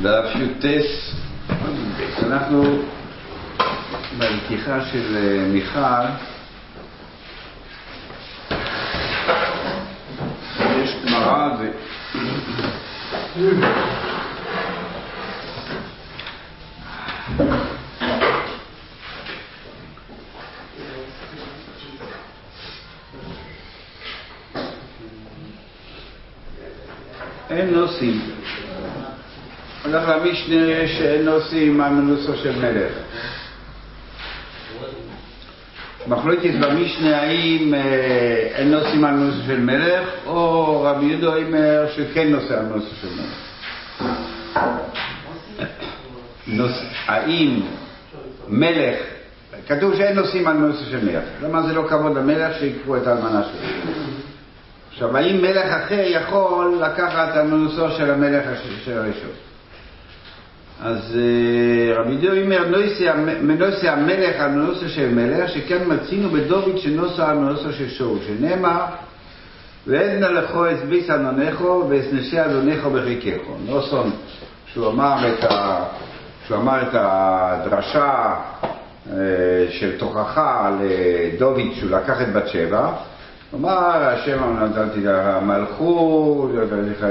דף י"ט, אנחנו בלקיחה של אה, מיכל, יש גמרא ו... אין נושאים. הולך למשנה שאין נושאים על מנוסו של מלך. מחלוקת במשנה האם אה, אין נושאים על מנוסו של מלך, או רבי יהודה אומר שכן נושא על מנוסו של מלך. האם מלך, כתוב שאין נושאים על מנוסו של מלך, למה זה לא כבוד למלך שיקחו את האלמנה שלו? עכשיו, האם מלך אחר יכול לקחת את המנוסו של המלך של הראשון? אז רבי דיו אומר, מנוסי המלך על מנוסו של מלך, שכן מצינו בדוד שנוסו על מנוסו של שאול, שנאמר, ועדנה לכו את ביס אדונכו ואסנשי אדונכו בחיקךו. נוסון, שהוא אמר את, ה, שהוא אמר את הדרשה של תוכחה לדוד, שהוא לקח את בת שבע, אמר, השם נתתי לך מלכות, נתתי לך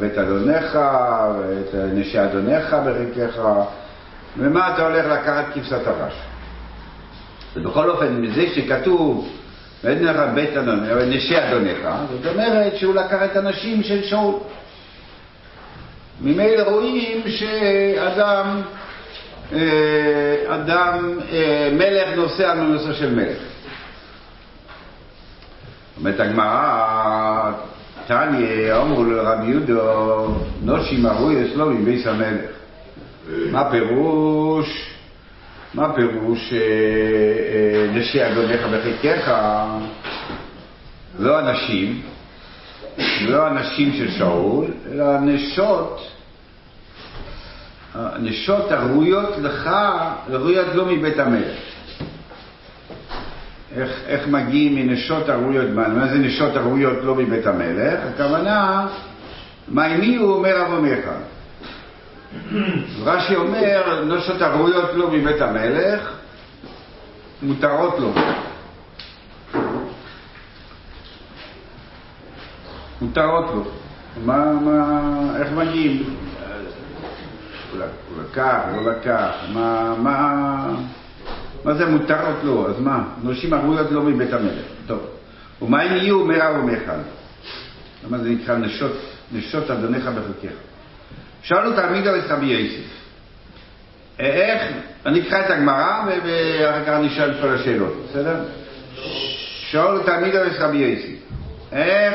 בית, אדונך, ואת נשי אדונך בחיקך, ומה אתה הולך לקחת כבשת הרש? ובכל אופן, מזה שכתוב, ואין לך בית אדונך, נשי אדונך, זאת אומרת שהוא לקח את הנשים של שאול. ממילא רואים שאדם, אדם, מלך נוסע על מנוסו של מלך. אומרת הגמרא, תניא, אמרו לרבי יהודו, נושים ארוי אצלו מביס המלך. מה פירוש? מה פירוש נשי אדונך בחיקך? לא אנשים, לא אנשים של שאול, אלא הנשות, הנשות הראויות לך, ראויות לא מבית המלך. איך, איך מגיעים מנשות הראויות, מה זה נשות הראויות לא מבית המלך? הכוונה, מה עם מי הוא אומר אבומך? רש"י אומר, נשות הראויות לא מבית המלך, מותרות לו. מותרות לו. מה, מה, איך מגיעים? הוא לקח, לא לקח, מה, מה... מה זה מותרות לו? אז מה? נשים הראויות לא מבית המלך. טוב. ומה אם יהיו מרב ומיכל? למה זה נקרא נשות, נשות אדונך בחוקיך? שאלנו תלמידו את רבי יוסף. איך, אני אקרא את הגמרא ואחר כך אני אשאל את כל השאלות, בסדר? שאלנו תלמידו את רבי יוסף. איך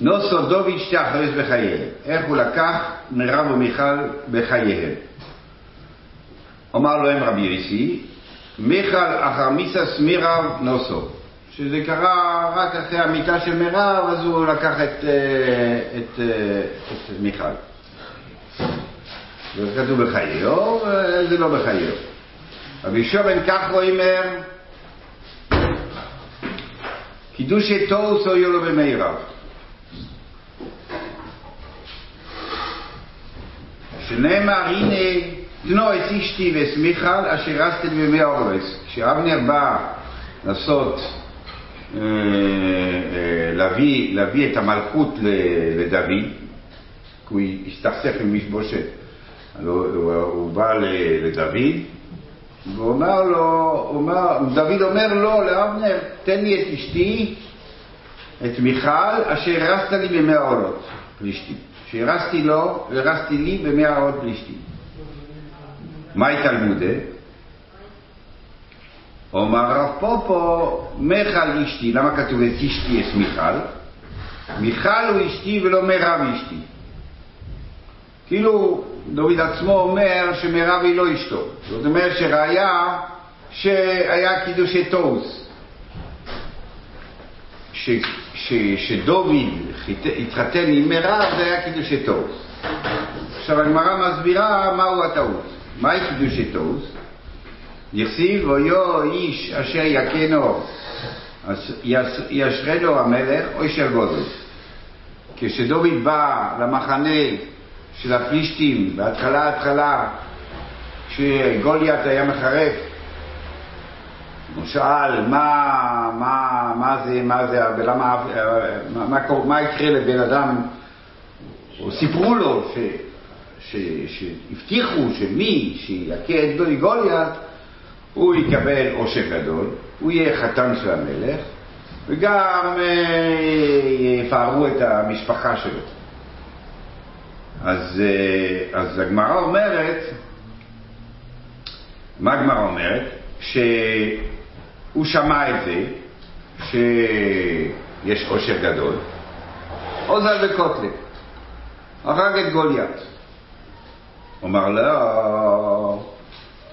נוסו דוד שתי אחרס בחייהם? איך הוא לקח מרב ומיכל בחייהם? אמר להם רבי יוסי, מיכל אחר מיסס מירב נוסו. שזה קרה רק אחרי המיטה של מירב, אז הוא לקח את, את, את מיכל. זה כתוב בחיו, זה לא בחיו. רבי שובן כך אומר, קידוש תוס או יולו במירב. שנאמר, הנה תנו את אשתי ואת מיכל אשר רסתם בימי האורס. כשאבנר בא לעשות, אה, אה, להביא, להביא את המלכות לדוד, כי הוא הסתכסך עם משבושת, הוא, בא לדוד, והוא אומר לו, אומר, דוד אומר לו לאבנר, תן לי את אשתי, את מיכל, אשר הרסת לי בימי העולות, פלישתים. שהרסתי לו, הרסתי לי בימי העולות פלישתים. מהי תלמודה? אומר הרב פופו, מיכל אשתי, למה כתוב את אשתי את מיכל? מיכל הוא אשתי ולא מרב אשתי. כאילו דוד עצמו אומר שמרב היא לא אשתו. זאת אומרת שראיה שהיה קידושי תוס. שדוד התחתן עם מרב זה היה קידושי תוס. עכשיו הגמרא מסבירה מהו הטעות. מהי קידושי תוס? יכסיב אויו איש אשר יקנו ישרנו המלך או של גודל. כשדוד בא למחנה של הפלישתים, בהתחלה התחלה, כשגוליית היה מחרף, הוא שאל מה, מה, מה זה, מה זה, ולמה, מה, מה, מה יקרה לבן אדם, או סיפרו לו ש, שהבטיחו שמי שיכה את גוליית, הוא יקבל עושק גדול, הוא יהיה חתן של המלך, וגם אה, יפארו את המשפחה שלו. אז, אה, אז הגמרא אומרת, מה הגמרא אומרת? שהוא שמע את זה, שיש עושר גדול, עוזר וקוטלב, הרג את גוליית. אמר לא,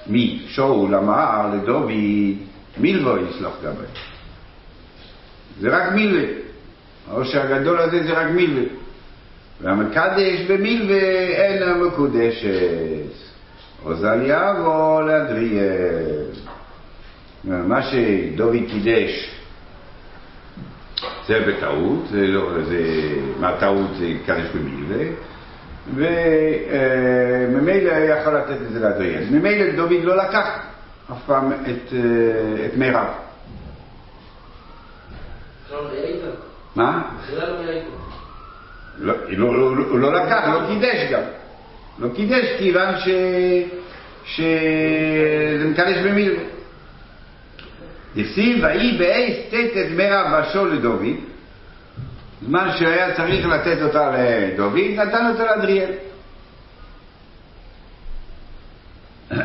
מי? שאול אמר לדוד, מילבו יסלח גבי. זה רק מילווה. העושר הגדול הזה זה רק מילווה. והמקדש במילווה אינה מקודשת. עוזל יבוא לאדריאל. מה שדוד קידש זה בטעות, זה לא, זה, מהטעות זה קדש במילווה, וממילא יכול לתת את זה לאדריאל. ממילא דוד לא לקח אף פעם את, את מירב. מה? לא, הוא לא לקח, לא קידש גם. לא קידש כיוון ש... שזה מקדש במילווה. דכתיב ויהי באייס תתת מרב בשול לדוד, זמן שהיה צריך לתת אותה לדוד, נתן אותה לאדריאל.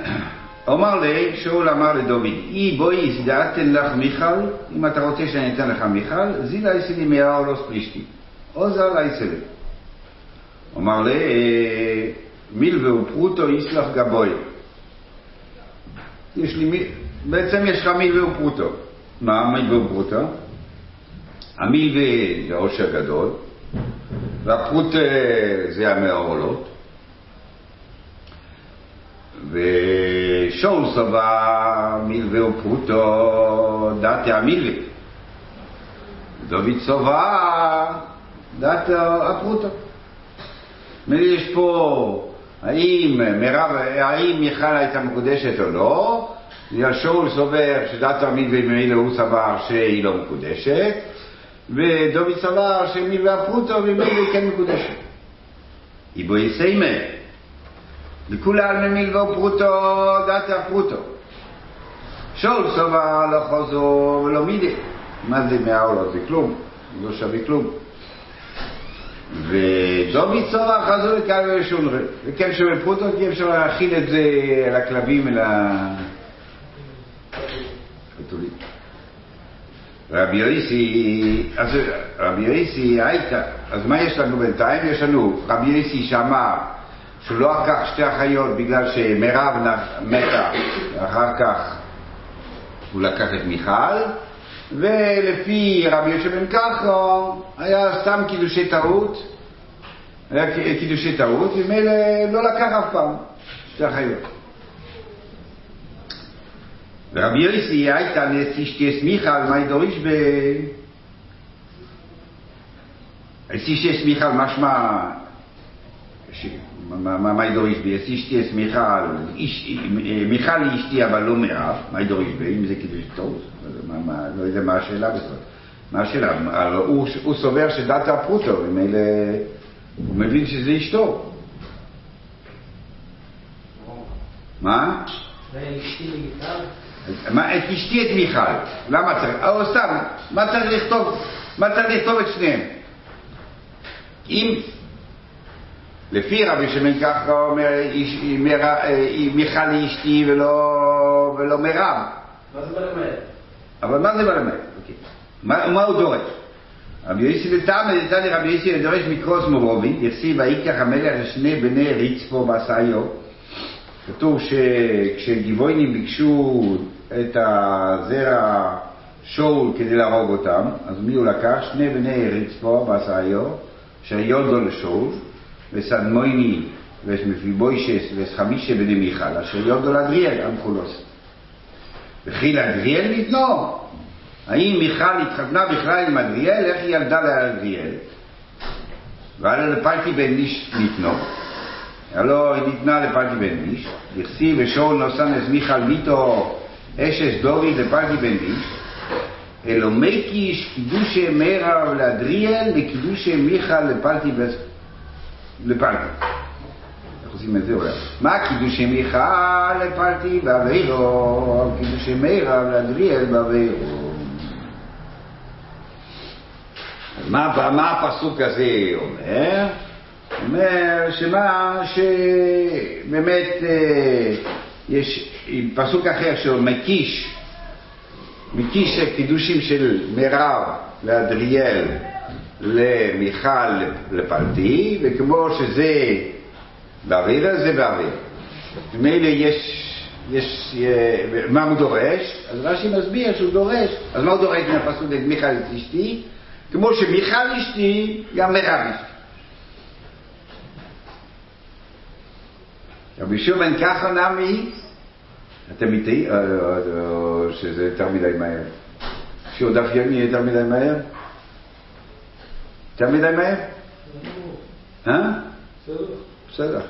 אומר לי, שאול אמר לדוד, אי בואי הזדעתן לך מיכל, אם אתה רוצה שאני אתן לך מיכל, זילה יסלי מהאולוס פלישתי, או זלה יסלי. אמר לי, מילווה ופרוטו יסלח גבוי. יש לי, בעצם יש לך מילווה ופרוטו. מה מילווה ופרוטו? המילווה זה עושר גדול, והפרוט זה המאורלות. ושאול סבא מילווה ופרוטו דעתי המילווה. דוד סובה דעתי הפרוטו. יש פה האם מירב, האם מיכל הייתה מקודשת או לא, שאול סובר שדת המילווה ממילא הוא סבר שהיא לא מקודשת, ודוד סבר שמילווה הפרוטו ממילא כן מקודשת. איבו יסיימה לכולל ממילבו פרוטו דתא פרוטו. שאול סובר לא חוזו ולא מידי. מה זה מהעולות? זה כלום, לא שווה כלום. ודובי צורח חזו לכאן ושולרי. וכן שווה פרוטו כי אפשר להכיל את זה לכלבים ול... רבי יויסי, אז רבי יויסי הייתה, אז מה יש לנו בינתיים? יש לנו רבי יויסי שאמר שהוא לא לקח שתי אחיות בגלל שמירב מתה, ואחר כך הוא לקח את מיכל, ולפי רבי יושב בן כחו היה סתם קידושי טעות, היה קידושי טעות, ומילא לא לקח אף פעם שתי אחיות. ורבי יוסי הייתה נס אשתיס מיכל, מה ידוריש ב... אשתיס מיכל משמע מה ידוריש בי? אשתי אס מיכל, מיכל היא אשתי אבל לא מירב, מה ידוריש בי? אם זה קידוש טעות? לא יודע מה השאלה בכלל. מה השאלה? הוא סובר שדת הפרוטו, ומילא הוא מבין שזה אשתו. מה? מה, את אשתי את מיכל, למה צריך? או סתם, מה צריך לכתוב? מה צריך לכתוב את שניהם? אם לפי רבי שמעון ככה אומר, מיכל היא אשתי ולא, ולא מירב. מה זה מלמד? אבל מה זה מלמד? אוקיי. מה, מה הוא דורש? רבי יוסי לטעם לצד רבי יוסי לדורש מקרוס מורובי, יחסי ויקח המלך לשני בני ריצפו בעשיו. כתוב שכשגיבוינים ביקשו את הזרע שאול כדי להרוג אותם, אז מי הוא לקח? שני בני ריצפו בעשיו, שהיודו לשאול. וסדמויני ויש מפיבוישס ויש חמישה בני מיכל אשר יודו לאדריאל אמחולוס וכי לאדריאל ניתנו האם מיכל התחתנה בכלל עם אדריאל איך היא ילדה לאדריאל ועל לפלטי בן איש ניתנו, הלא היא ניתנה לפלטי בן איש, דכסיב ושאול נוסן אז מיכל מיתו אשש דורי לפלטי בן איש, אלומי קיש קידושי מרע לאדריאל וקידושי מיכל לפלטי. לפלטי. איך עושים את זה אולי? מה קידושי מיכל לפלטי באווירו, קידושי מרע לאדריאל באווירו. מה הפסוק הזה אומר? אומר שמה, שבאמת אה, יש פסוק אחר שהוא מקיש, מקיש קידושים של מירב לאדריאל למיכל לפלטי, וכמו שזה באוויר, זה באוויר. ממילא יש, יש, אה, מה הוא דורש? אז רש"י מסביר שהוא דורש, אז מה הוא דורש מהפסוק את מיכל את אשתי? כמו שמיכל אשתי, גם מירב אשתי. רבי שומן ככה נמי, אתם איתי, או שזה יותר מדי מהר? שיעור דף יומי יותר מדי מהר? יותר מדי מהר? אה? בסדר.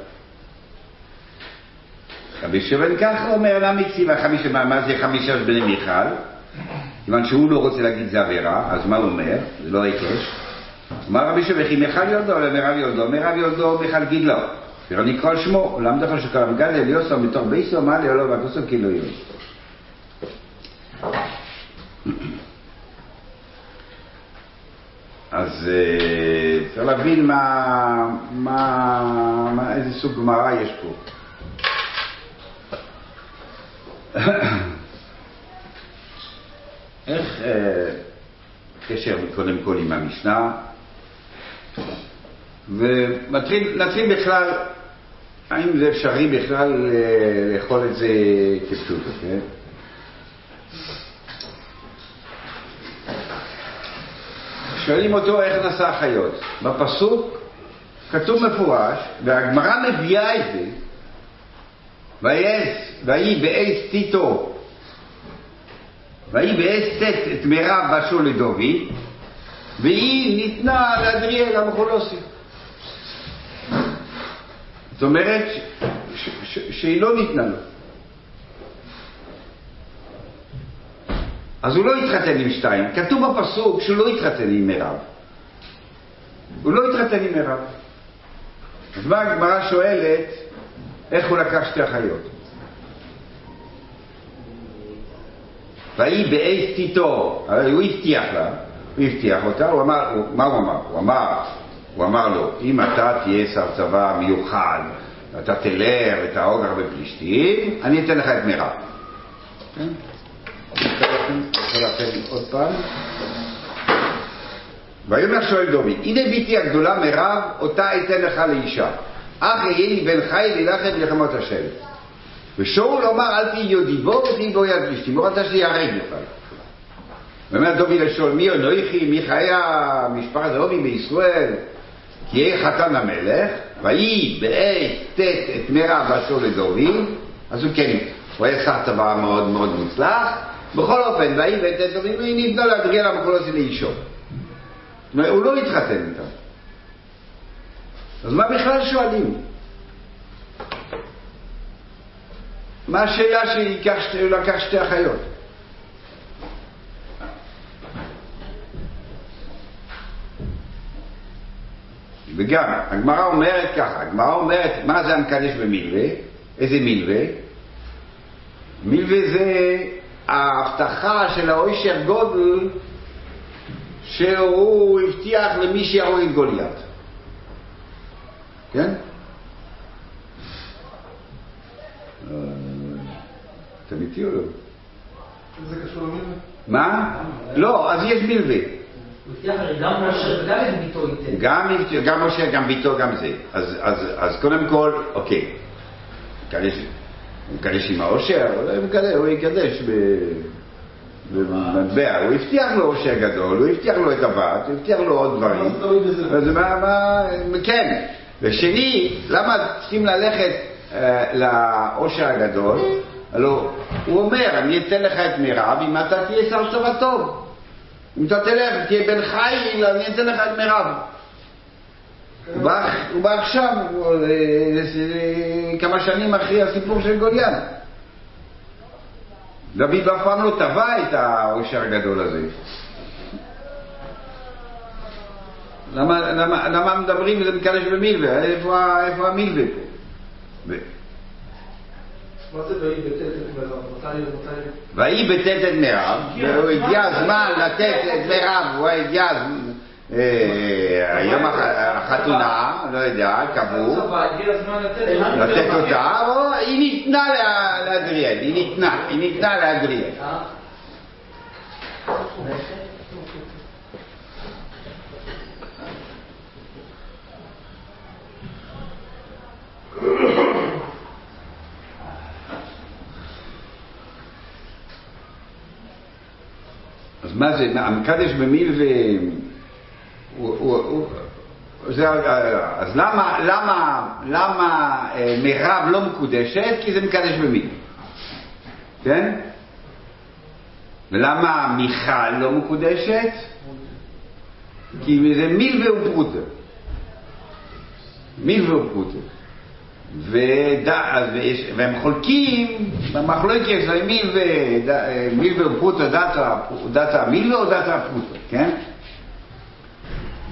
רבי שומן ככה אומר, למה הקציבה חמישה, מה זה חמישה בני מיכל? כיוון שהוא לא רוצה להגיד זה עבירה, אז מה הוא אומר? זה לא היקש. אמר רבי שומן, וכי מיכל יולדו למרב יולדו, מרב יולדו מיכל גידלו. ולא נקרא על שמו, למה דרך שקרא מגדל יוסו מתוך ביסו, מה לי לו והכוסו כאילו יוס. אז צריך להבין מה, מה, מה, איזה סוג גמרא יש פה. איך קשר קודם כל עם המשנה, ונתחיל בכלל האם זה אפשרי בכלל לאכול את זה כפשוטו, כן? שואלים אותו איך נשא החיות. בפסוק כתוב מפורש, והגמרא מביאה את זה, ויהי בעץ טיטו, ויהי בעץ טט את מירב בשול לדוד, והיא ניתנה לאדריאל המחולוסי. זאת אומרת שהיא לא ניתנה לו. אז הוא לא התחתן עם שתיים. כתוב בפסוק שהוא לא התחתן עם מירב. הוא לא התחתן עם מירב. אז מה הגמרא שואלת, איך הוא לקח שתי אחיות? ויהי בעץ טיטו, הרי הוא הבטיח לה, הוא הבטיח אותה, הוא אמר, הוא, מה הוא אמר? הוא אמר, הוא אמר לו, אם אתה תהיה שר צבא מיוחד, ואתה תלך ותהרוג הרבה פלישתים, אני אתן לך את מירב. כן? ויאמר שואל דומי, הנה ביתי הגדולה מירב, אותה אתן לך לאישה. אך יהיה לי בן חי להילחם מלחמות השם. ושאול אמר, אל תהי יודיבו ותהי בו יד פלישתים. הוא רצה שיהרג בכלל. ואומר דובי לשאול, מי אנוכי, מי חיה משפחת דובי בישראל? כי חתן המלך, ויהי בעת ט' את מירב בשאול לדובי, אז הוא כן, הוא היה שר צבא מאוד מאוד מוצלח. בכל אופן, ויהי בעת ט' דובי, והיא נבנה להדריאל המחולוסי לאישו. הוא לא התחתן איתה. אז מה בכלל שואלים? מה השאלה שהוא לקח שתי אחיות? וגם, הגמרא אומרת ככה, הגמרא אומרת, מה זה המקדש במילווה? איזה מילווה? מילווה זה ההבטחה של האוישר גודל שהוא הבטיח למי שיהרוג את גוליית. כן? אתם איתי או לא? זה קשור למילווה? מה? לא, אז יש מילווה. הוא הבטיח הרי גם משה וגם את ביתו ייתן. גם, משה, גם ביתו, גם זה. אז, קודם כל, אוקיי, הוא מקדש עם העושר, הוא מקדש, הוא יקדש. במטבע, הוא הבטיח לו עושר גדול, הוא הבטיח לו את הבת, הוא הבטיח לו עוד דברים. אז מה, מה, כן. ושני, למה צריכים ללכת אה, לעושר הגדול? הלוא הוא אומר, אני אתן לך את מירב אם אתה תהיה שר צבא טוב. אם אתה תלך, תהיה בן חיל, אני אתן לך את מירב. הוא בא, עכשיו, כמה שנים אחרי הסיפור של גוליין. דוד אף פעם לא טבע את העושר הגדול הזה. למה, למה, למה מדברים וזה מקדש במילווה? איפה, איפה המילווה פה? ו- מה זה ויהי בט' את מירב? מתי מתי- ויהי בט' את מירב, והגיע הזמן לתת את מירב, הוא הגיע הזמן, אה, היום הח- החתונה, לא יודע, קבעו, צבא, הגיע הזמן לתת לתת אותה, או היא ניתנה לה- לאדריאל, היא ניתנה, היא ניתנה לאדריאל. אה? אז מה זה, המקדש במיל ו... הוא- הוא- הוא- זה, אז למה, למה, למה אה, מירב לא מקודשת? כי זה מקדש במיל, כן? ולמה מיכל לא מקודשת? כי זה מיל ופרוטה. מיל ופרוטה. וד... אז יש- והם חולקים במחלוקת של מיל, ו... ד- מיל ופרוטה דתא דתא מיל או דתא פרוטה, כן?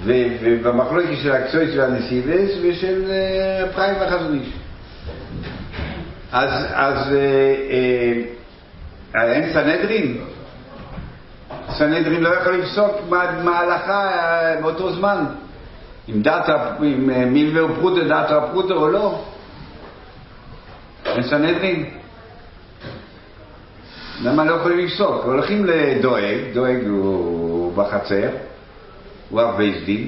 ו- ובמחלוקת של הקצועית של הנסיבס ושל אה, פריים והחזון איש. אז, אז אה, אה, אין סנהדרין? סנהדרין לא יכול לפסוק מה מה ההלכה אה, באותו זמן, אם דתא, אם אה, מילווה ופרוטה דתא פרוטה או לא. אין סנהדרין? למה לא יכולים לפסוק? הולכים לדואג, דואג הוא בחצר, הוא אב בייס דין,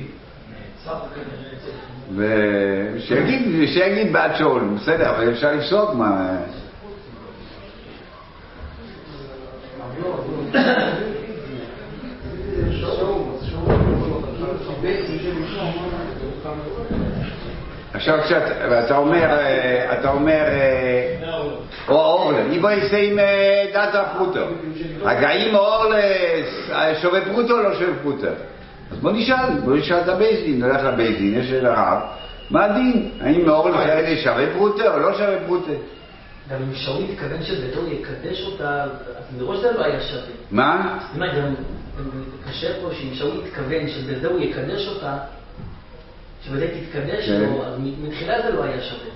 ושיגיד, שיגיד בעד שאול, בסדר, אבל אפשר לפסוק מה... עכשיו כשאתה ואתה אומר, אה, אתה אומר, אה, או אורלה, מי בוא יעשה עם אה, דאטה פרוטו? הגאים אורלה אה, שווה פרוטו או לא שווה פרוטו? אז בוא נשאל, בוא נשאל את הבייס דין, נלך לבייס דין, יש של הרב, מה הדין? האם אורלה כאלה שווה פרוטו או לא שווה פרוטו? גם אם שאול התכוון שבדור יקדש אותה, אז מראש זה לא היה שווה. מה? זאת אומרת, גם גם קשה פה שאם שאול התכוון שבזה הוא יקדש אותה, תתקדש כן. לו, אז מתחילה זה לא היה שווה.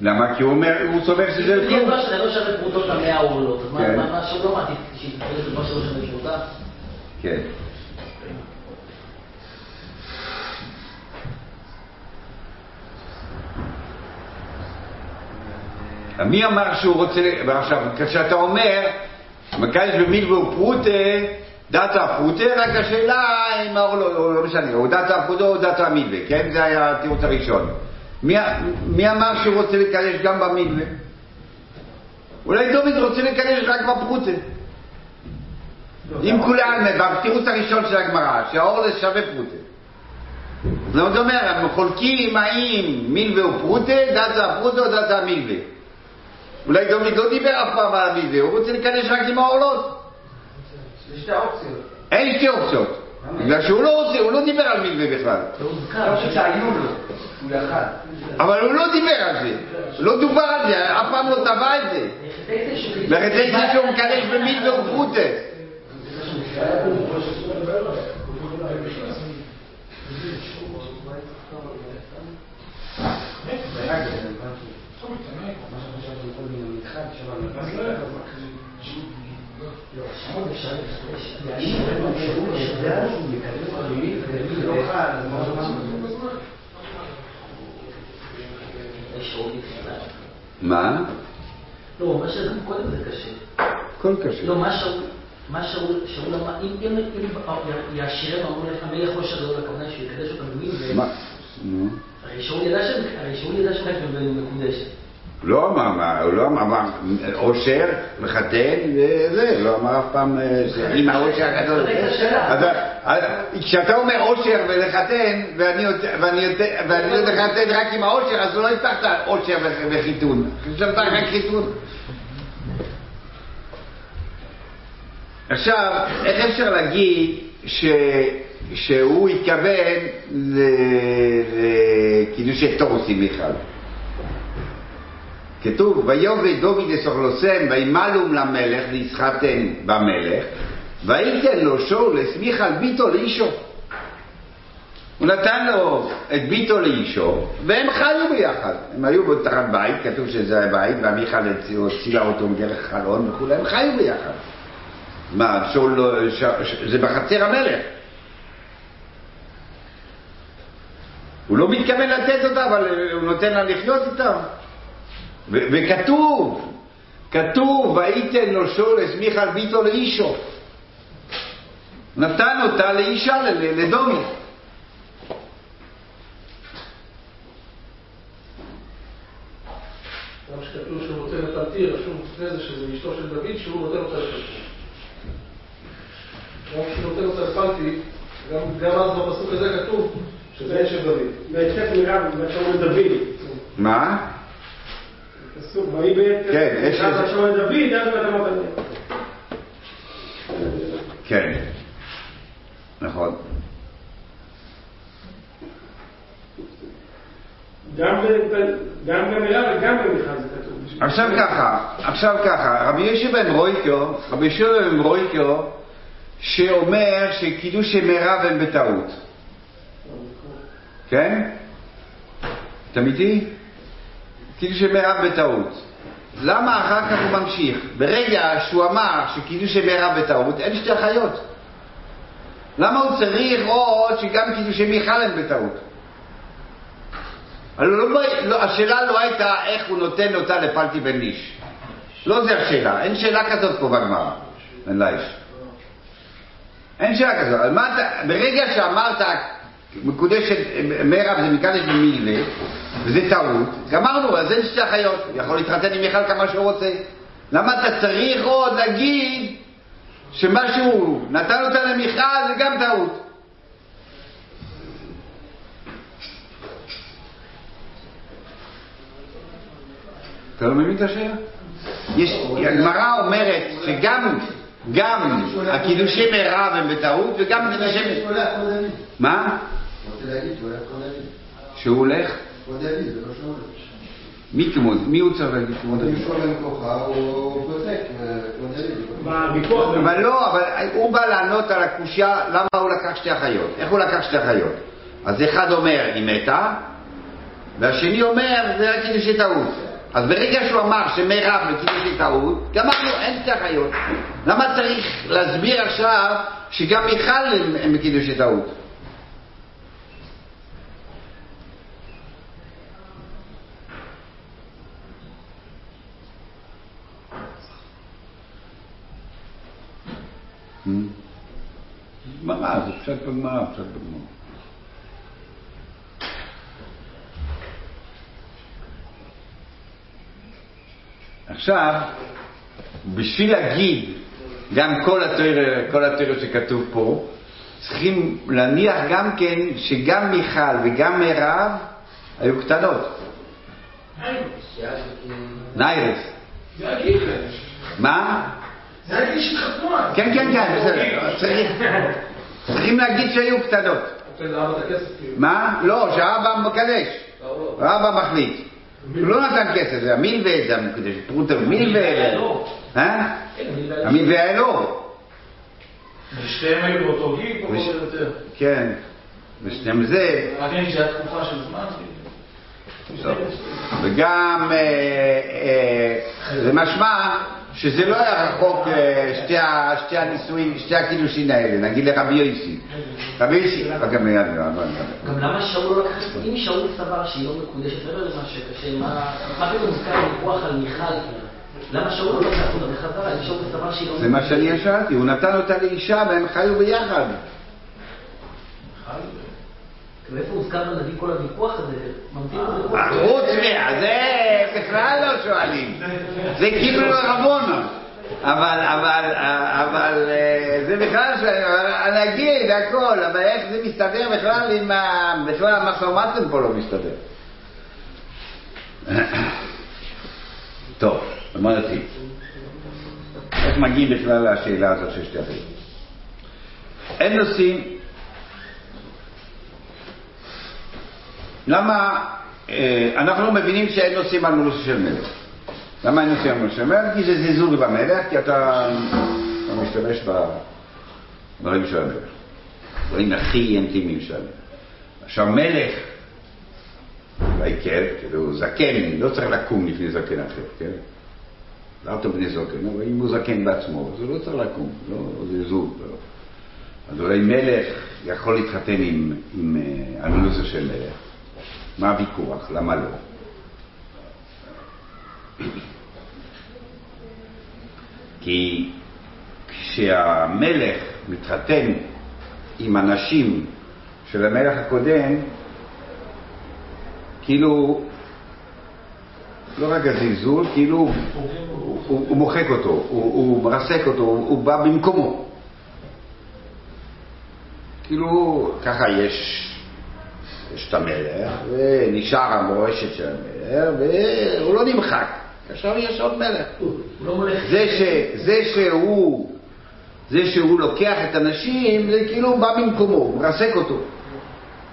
למה? כי הוא אומר, הוא סובר שזה לי כלום. שזה לא שווה פרוטות המאה עורלות, אז מה- כן. מה מה שאול לא מעדיף שיתקדש במה שלא שווה פרוטה? כן. מי אמר שהוא רוצה, ועכשיו, כשאתה אומר, מקדש במילווה ופרוטה, דתא פרוטה, רק השאלה אם האור לא, לא, לא משנה, או דתא פרוטה או דתא מילווה, כן? זה היה התירוץ הראשון. מי, מי אמר שהוא רוצה לקדש גם במילווה? אולי דוד רוצה לקדש רק בפרוטה. אם כולם, בתירוץ הראשון של הגמרא, שהאור זה שווה פרוטה. זאת אומרת, הם חולקים האם מילווה הוא פרוטה, דתא פרוטה או דתא מילווה. אולי דוד לא דיבר אף פעם על המילווה, הוא רוצה לקדש רק עם האורלות. שתי. אין שתי אופציות. בגלל שהוא לא רוצה, הוא לא דיבר על מילווה בכלל. לא. אבל הוא לא דיבר על זה. לא דובר על זה, אף פעם לא טבע את זה. לכן זה שהוא מקדש ופרוטה. מה? לא, מה שגם קודם זה קשה. הכל קשה. לא, מה שאול, מה שאול, שאול אמר, אם, יעשירם אמרו לך, לא שווה לו הכוונה שהוא יקדש אותם? נו. הרי שאול ידע ש- הרי שאול ידע מקודשת. לא אמר, הוא לא אמר, עושר, מחתן וזה, לא אמר אף פעם אה, עם העושר הגדול. אז, אה, כשאתה אומר עושר ולחתן, ואני לא לחתן רק עם העושר, אז לא הבטחת עושר וח- וחיתון. חשבת רק חיתון. עכשיו, איך אפשר להגיד ש... שהוא התכוון לקידושי תורס עם מיכל. כתוב, ויובד דוד אסוכלוסם וימלום למלך ויסחטן במלך וייתן לו שאול הסמיך על ביתו לאישו. הוא נתן לו את ביתו לאישו, והם חיו ביחד. הם היו בתחת בית, כתוב שזה היה בית, ועמיחל הצילה אותו מדרך חלון וכולי, הם חיו ביחד. מה, שאול לא... ש... ש... זה בחצר המלך. הוא לא מתכוון לתת אותה, אבל הוא נותן לה לחיות איתה. ו... וכתוב, כתוב, וייתן הסמיך על ביתו לאישו. נתן אותה לאישה, לדומי. גם שכתוב שהוא נותן את הטיר, רשום לפני זה שזה אשתו של דוד, שהוא נותן אותה לפלטי. גם כשהוא נותן אותה לפלטי, גם אז בפסוק הזה כתוב שזה של דוד. בהמשך מירב, בשעון דוד. מה? פסוק, ויהי בעת כן, יש לזה- דוד, אז. כן. נכון. גם ב- גם במירב וגם במיכל זה כתוב. עכשיו ככה, עכשיו ככה, רבי יושב בן רויקו, רבי יושב בן רויקו, שאומר שקידוש מירב הם בטעות. כן? אתם איתי? קידוש מירב בטעות. למה אחר כך הוא ממשיך? ברגע שהוא אמר שקידוש מירב בטעות, אין שתי אחיות. למה הוא צריך עוד שגם קידוש מיכל הם בטעות? לא, לא, השאלה לא הייתה איך הוא נותן אותה לפלטי בן איש. לא זה השאלה, אין שאלה כזאת פה בגמרא, אין לה איש. אין שאלה כזאת. ברגע שאמרת מקודשת מרב זה מקדש במילווה, וזה טעות, גמרנו, אז אין שתי אחיות, הוא יכול להתחתן עם מיכל כמה שהוא רוצה. למה אתה צריך עוד להגיד שמה שהוא נתן אותה למיכל זה גם טעות? אתה לא מבין את השאלה? הגמרא אומרת שגם גם הקידושי מירב הם בטעות וגם קידושי... הוא הולך כמו דוד. מה? רוצה להגיד שהוא הולך כמו דוד. שהוא הולך? כמו דוד, זה לא. מי כמו מי הוא צריך להגיד כמו דוד? אם שולם כוחה, הוא פוסק אה, כמו דוד. בוויכוח, אבל לא, אבל הוא בא לענות על הקושייה למה הוא לקח שתי אחיות. איך הוא לקח שתי אחיות? אז אחד אומר היא מתה, והשני אומר זה רק קידושי טעות. אז ברגע שהוא אמר שמירב לקידושי טעות, גמרנו, אין שתי אחיות. למה צריך להסביר עכשיו שגם מיכל הם, בקידושי טעות? גמרא, זה פשט בגמרא, פשט בגמרא. עכשיו, בשביל להגיד גם כל התיאוריה, כל התיאוריה שכתוב פה, צריכים להניח גם כן שגם מיכל וגם מירב היו קטנות. ניירס. מה? זה הגיל שהתחתנו אז. כן, כן, כן, בסדר. צריכים להגיד שהיו קטנות. מה? לא, שהאבא מקדש. האבא מחליט. הוא לא נתן כסף, זה המילווה, זה המקדש, פרוטר מילווה. המילווה היה לו. ושתיהם היו באותו גיל, פחות או יותר. כן. ושניהם זה. רק אין הייתה תקופה של זמן. וגם אה, אה, זה משמע שזה לא היה רחוק אה, שתי הנישואים, שתי הקידושין האלה, נגיד לרבי יוסי. רבי יוסי, גם למה שאול לא לקח את זה? אם שאול סבר שהיא לא מקודשת, מעבר למה שקשה, מה מה פתאום מוזכר ויכוח על מיכל? למה שאול לא לקח אותה בחזרה? אם שאול סבר שהיא לא זה מה שאני שאלתי, הוא נתן אותה לאישה והם חיו ביחד. ואיפה הוזכר בנביא כל הוויכוח הזה? ממתין לוויכוח. חוץ מה, זה בכלל לא שואלים. זה כאילו רבונו. אבל, אבל, אבל אה, זה בכלל נגיד הכל, אבל איך זה מסתדר בכלל עם ה... בכלל המשא ומתן פה לא מסתדר. טוב, אמרתי. איך מגיעים בכלל לשאלה הזאת של שתי אחים? אין נושאים למה אה, אנחנו מבינים שאין נושאים על מלוס של מלך. למה אין נושאים על מלוס של מלך? כי זה זלזול במלך, כי אתה, משתמש בדברים של המלך. דברים הכי אינטימיים של המלך. עכשיו מלך, אולי כן, כאילו זקן, לא צריך לקום לפני זקן אחר, כן? לא אותו בני זקן, אבל אם הוא זקן בעצמו, אז הוא לא צריך לקום, לא זלזול. לא. אז אולי מלך יכול להתחתן עם, עם אה, אנונוסיה של מלך. מה הוויכוח? למה לא? כי כשהמלך מתחתן עם הנשים של המלך הקודם, כאילו, לא רק הזלזול, כאילו הוא, הוא, הוא מוחק אותו, הוא, הוא מרסק אותו, הוא, הוא בא במקומו. כאילו, ככה יש, יש את המלך, ונשאר המורשת של המלך, והוא לא נמחק. עכשיו יש עוד מלך. לא. זה, ש, זה שהוא, זה שהוא לוקח את הנשים, זה כאילו הוא בא במקומו, הוא מרסק אותו,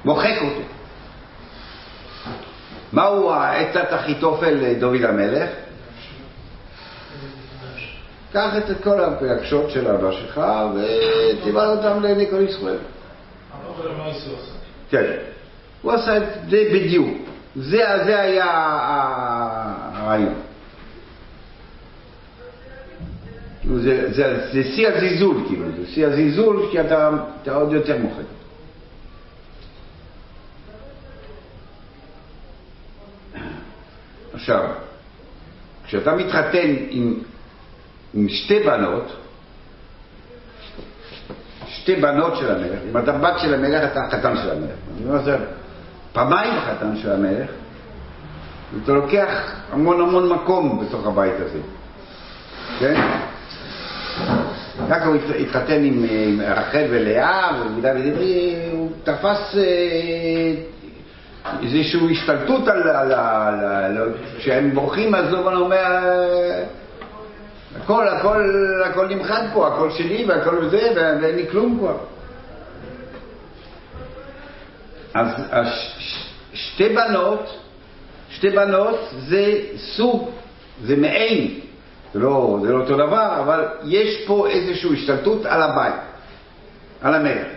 מוחק אותו. מהו עצת אחיתופל לדוד המלך? קח את כל הפלגשות של אבא שלך ותבעל אותם לניקול ישראל. אבל מה עשו עשה? כן. הוא עשה את זה בדיוק. זה, זה היה הרעיון. זה, זה, זה שיא הזלזול, כאילו, זה שיא הזלזול, כי אתה, אתה עוד יותר מוחק. עכשיו, כשאתה מתחתן עם, עם שתי בנות, שתי בנות של המלך, אם אתה בת של המלך, אתה החתן של המלך. פעמיים החתן של המלך, ואתה לוקח המון המון מקום בתוך הבית הזה, כן? יעקב התחתן עם, רחל ולאה, ודברי הוא תפס אה, איזושהי השתלטות על, על כשהם בורחים אז זובן אומר הכל, הכל, הכל נמחק פה, הכל שלי והכל זה, ואין לי כלום כבר. אז שתי בנות, שתי בנות זה סוג, זה מעין, זה לא, זה לא אותו דבר, אבל יש פה איזושהי השתלטות על הבית, על המלך.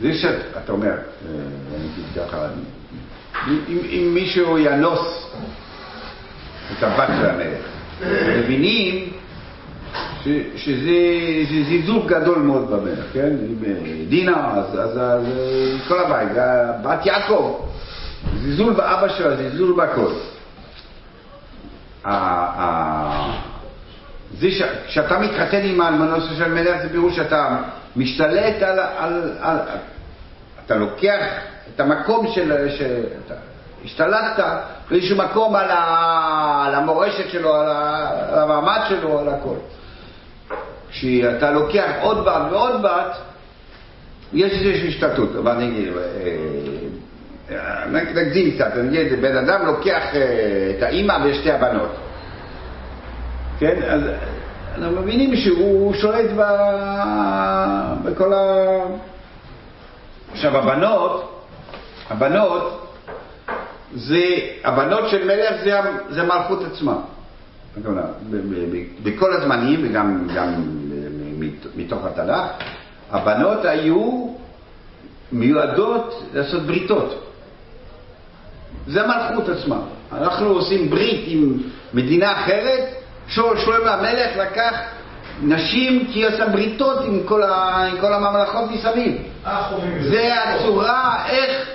זה שאתה אומר, אה, אם, אם מישהו יאנוס את הבת של המלך, מבינים ש, שזה זלזול גדול מאוד במלך, כן? אם דינה, אז, אז, אז כל הבית, בת יעקב, זלזול באבא שלה, זלזול בכל. זה כשאתה מתחתן עם האלמנוסה של מלך, זה פירוש שאתה משתלט על, על, על... אתה לוקח את המקום של... שאתה השתלטת באיזשהו מקום על, ה, על המורשת שלו, על, ה, על המעמד שלו, על הכל. כשאתה לוקח עוד בת ועוד בת, יש איזושהי השתלטות. אבל אני אגיד, אה, נגזים קצת, אני אגיד, בן אדם לוקח אה, את האימא ושתי הבנות. כן? אז אנחנו מבינים שהוא שולט ב... בכל ה... עכשיו הבנות, הבנות, זה, הבנות של מלך זה, זה מלכות עצמה. בכל הזמנים וגם גם מתוך התנ"ך, הבנות היו מיועדות לעשות בריתות. זה המלכות עצמה. אנחנו עושים ברית עם מדינה אחרת, שלמה המלך לקח נשים כי עשה בריתות עם כל, ה, עם כל הממלכות מסביב. זה הצורה, איך...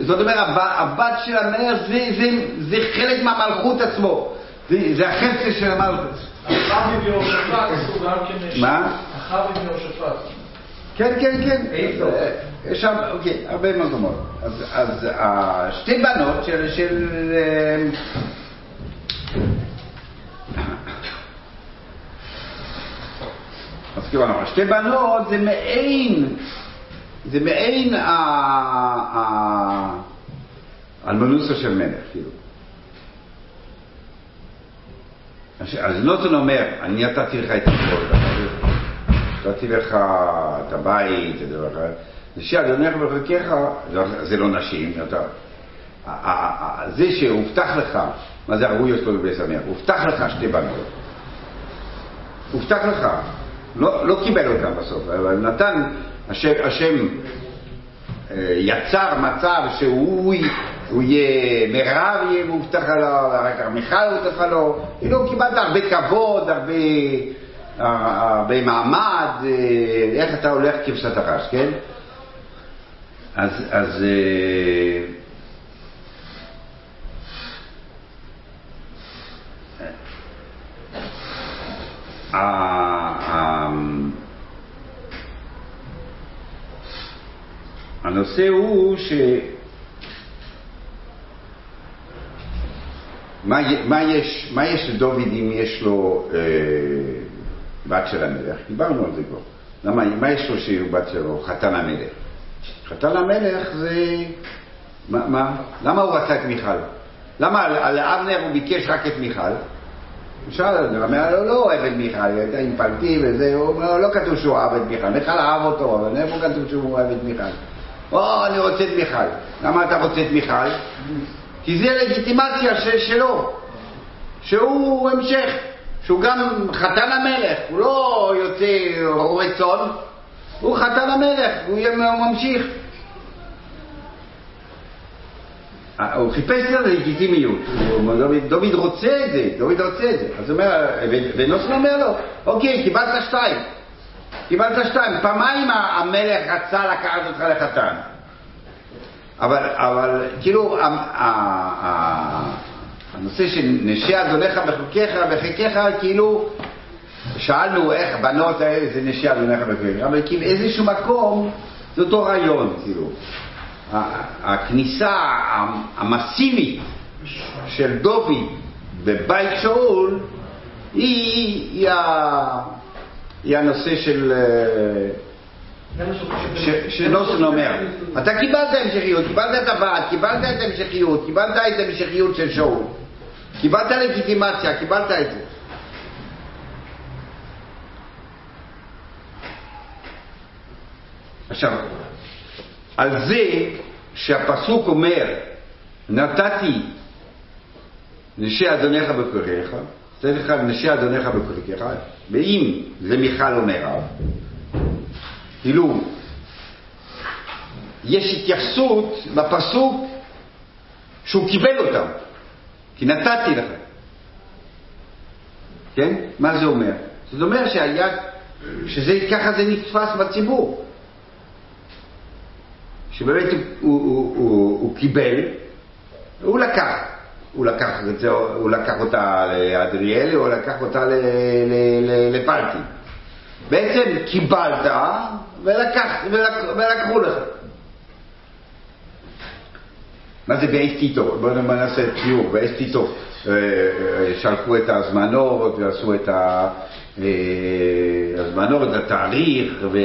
זאת אומרת, הבת של המלך זה, זה, זה חלק מהמלכות עצמו. זה, החצי של המלכות. אחאב ויהושפט עשו גם כן... מה? אחאב ויהושפט. כן, כן, כן. יש שם, אוקיי, הרבה מקומות. אז, אז שתי בנות. של אז כאילו, שתי בנות זה מעין, זה מעין האלמנוסה של מלך, כאילו. אז נותן אומר, אני נתתי לך את הכל, נתתי לך את הבית, את הדבר אחר. נשי אדונך וחלקך, זה לא נשים, זה שהובטח לך, מה זה הראוי שלו בבית שמח? הובטח לך שתי בנות. הובטח לך. לא, לא קיבל אותם בסוף, אבל נתן, השם אה, יצר מצב שהוא הוא יהיה מירב יהיה מובטח לו, ואחר כך מיכל הובטחה לו, כאילו קיבלת הרבה כבוד, הרבה, אה, הרבה מעמד, אה, איך אתה הולך כבשת הרש, כן? אז, אז אה, הנושא הוא ש... מה, יש, מה יש לדוד אם יש לו אה, בת של המלך? דיברנו על זה כבר. למה, מה יש לו שהוא בת שלו? חתן המלך. חתן המלך זה... מה, מה? למה הוא רצה את מיכל? למה על, על אבנר הוא ביקש רק את מיכל? הוא שאל, הוא אומר לו, לא אוהב את מיכל, היא הייתה עם פלטי וזה, הוא אומר, לא כתוב שהוא אהב את מיכל, מיכל אהב אותו, אבל איפה כתוב שהוא אוהב את מיכל? או, אני רוצה את מיכל. למה אתה רוצה את מיכל? כי זה לגיטימציה של, שלו, שהוא המשך, שהוא גם חתן המלך, הוא לא יוצא רועה צאן, הוא חתן המלך, הוא יהיה ממשיך. אה, הוא חיפש את הלגיטימיות, דוד, רוצה את זה, דוד רוצה את זה. אז הוא אומר, ונוסון אומר לו, אוקיי, קיבלת שתיים, קיבלת שתיים, פעמיים המלך רצה לקחת אותך לחתן. אבל, אבל כאילו, ה- ה- ה- הנושא של נשי אדונך בחוקיך, בחיקך, כאילו, שאלנו איך בנות האלה זה נשי אדונך בחוקיך, אבל כאילו איזשהו מקום זה אותו רעיון, כאילו. הכניסה המסיבית של דוד בבית שאול היא, היא, היא הנושא של... שנוסון אומר, אתה קיבלת המשכיות, קיבלת את הבת, קיבלת את המשכיות, קיבלת את המשכיות של שאול, קיבלת לגיטימציה, קיבלת את זה. עכשיו, על זה שהפסוק אומר, נתתי נשי אדונך בכוריך, נתתי לך נשי אדונך בכוריך, ואם זה מיכל או מירב, כאילו, יש התייחסות בפסוק שהוא קיבל אותם, כי נתתי לך. כן? מה זה אומר? זאת אומרת שהיה, שזה, ככה זה נתפס בציבור. שבאמת הוא, הוא, הוא, הוא, הוא קיבל, הוא לקח. הוא לקח, זה, הוא לקח אותה לאדריאלי, או לקח אותה לפלטי. בעצם קיבלת ולקח, ולק, ולקחו לך. מה זה באש טיטו? בואו נעשה ציור, באש טיטו אה, אה, שלחו את ההזמנות ועשו את ההזמנות, את התאריך ו...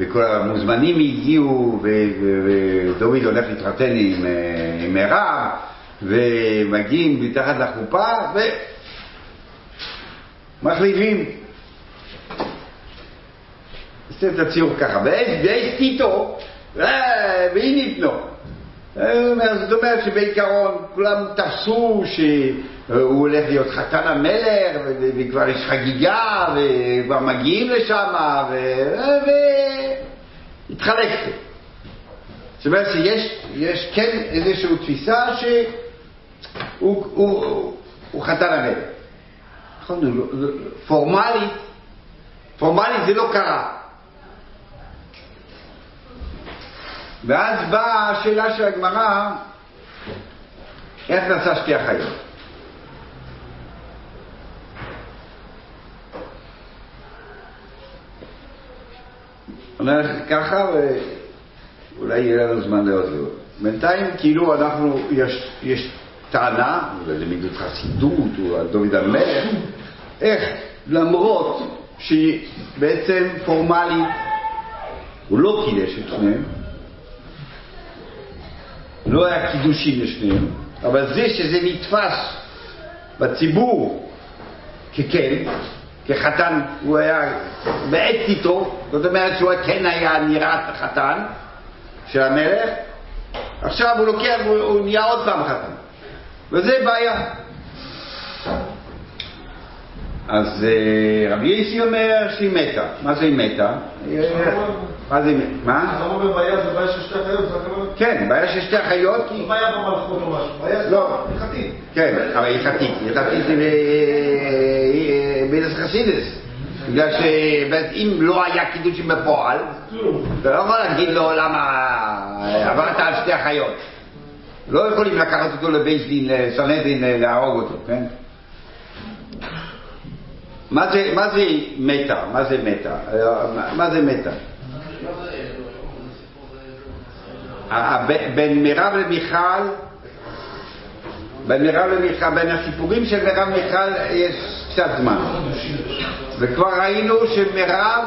וכל המוזמנים הגיעו ודוד הולך להתחתן אה, עם מירב ומגיעים מתחת לחופה ומחליפים. עושה את הציור ככה, ואיזה טיטו, אה, והיא ניתנו. אה, זאת אומרת שבעיקרון כולם תפסו שהוא הולך להיות חתן המלך וכבר יש חגיגה וכבר מגיעים לשם והתחלק. זאת אומרת שיש יש כן איזושהי תפיסה שהוא הוא, הוא חתן המלך. נכון, הוא לא- לא- פורמלית, פורמלית זה לא קרה. ואז באה השאלה של הגמרא, איך נעשה שתי החיות? אומר ככה, ואולי יהיה לנו זמן לעוד לראות. בינתיים, כאילו אנחנו, יש, יש טענה, וזה מידות חסידות, או דוד המלך, איך למרות שבעצם פורמלית הוא לא קידש את שניהם, לא היה קידושין לשניהם, אבל זה שזה נתפס בציבור ככן, כחתן, הוא היה בעט איתו, זאת אומרת שהוא כן היה נראה חתן של המלך, עכשיו הוא לוקח, הוא, הוא נהיה עוד פעם חתן. וזה בעיה. אז אה, רבי יסי אומר שהיא מתה. מה זה היא מתה? מה זה היא מתה? מה? אתה אומר בעיה זה בעיה של שתי הכוונה? כן, בעיה של שתי החיות, כי... בעיה במלכות או משהו, בעיה לא. הלכתית. כן, אבל הלכתית, הלכתית זה בדס חסידס. בגלל שאם לא היה קידושים בפועל, אתה לא יכול להגיד לו למה עברת על שתי החיות. לא יכולים לקחת אותו לבייס דין, לסנהדרין, להרוג אותו, כן? מה זה, מה זה מתה? מה זה מתה? מה- מה זה מתה? ה- ב- בין מירב למיכל, בין מירב למיכל, בין הסיפורים של מירב למיכל יש קצת זמן. וכבר ראינו שמירב,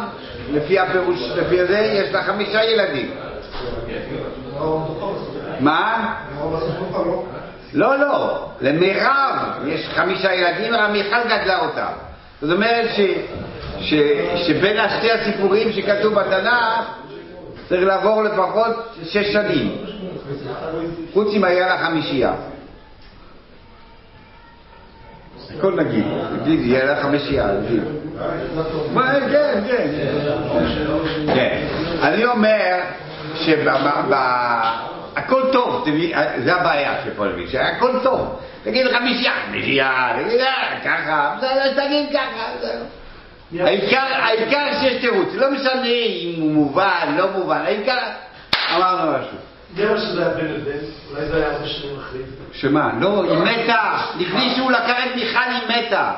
לפי הפירוש, לפי זה, יש לה חמישה ילדים. מה? לא, לא, למירב יש חמישה ילדים, אבל מיכל גדלה אותם. זאת אומרת ש, ש, שבין השתי הסיפורים שכתוב בתנ"ך צריך לעבור לפחות שש שנים. חוץ אם היה לה חמישייה. הכל נגיד, נגיד, יהיה לה חמישייה, נגיד. מה, כן, כן. כן. אני אומר שהכל טוב, זה הבעיה של כל מי, שהכל טוב. תגיד חמישייה, חמישייה, תגיד אה, ככה, בסדר, תגיד ככה. העיקר, שיש תירוץ, לא משנה אם הוא מובן, לא מובן, העיקר, אמרנו משהו. מה שזה היה בן לבן, אולי זה היה הרבה שנים אחרי. שמה? לא, היא מתה, לפני שהוא לקח את מיכל היא מתה.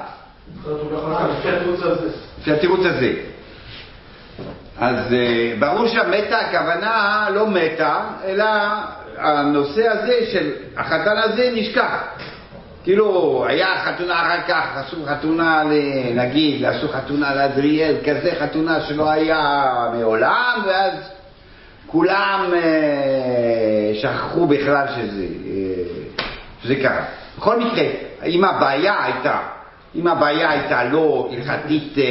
הוא לא יכול לקחת לפי התירוץ הזה. אז אה, ברור שהמתה הכוונה לא מתה, אלא הנושא הזה של החתן הזה נשכח. כאילו, היה חתונה אחר כך, עשו חתונה, נגיד, עשו חתונה לאדריאל, כזה חתונה שלא היה מעולם, ואז כולם אה, שכחו בכלל שזה, אה, שזה קרה. בכל מקרה, אם הבעיה הייתה, אם הבעיה הייתה לא הלכתית אה,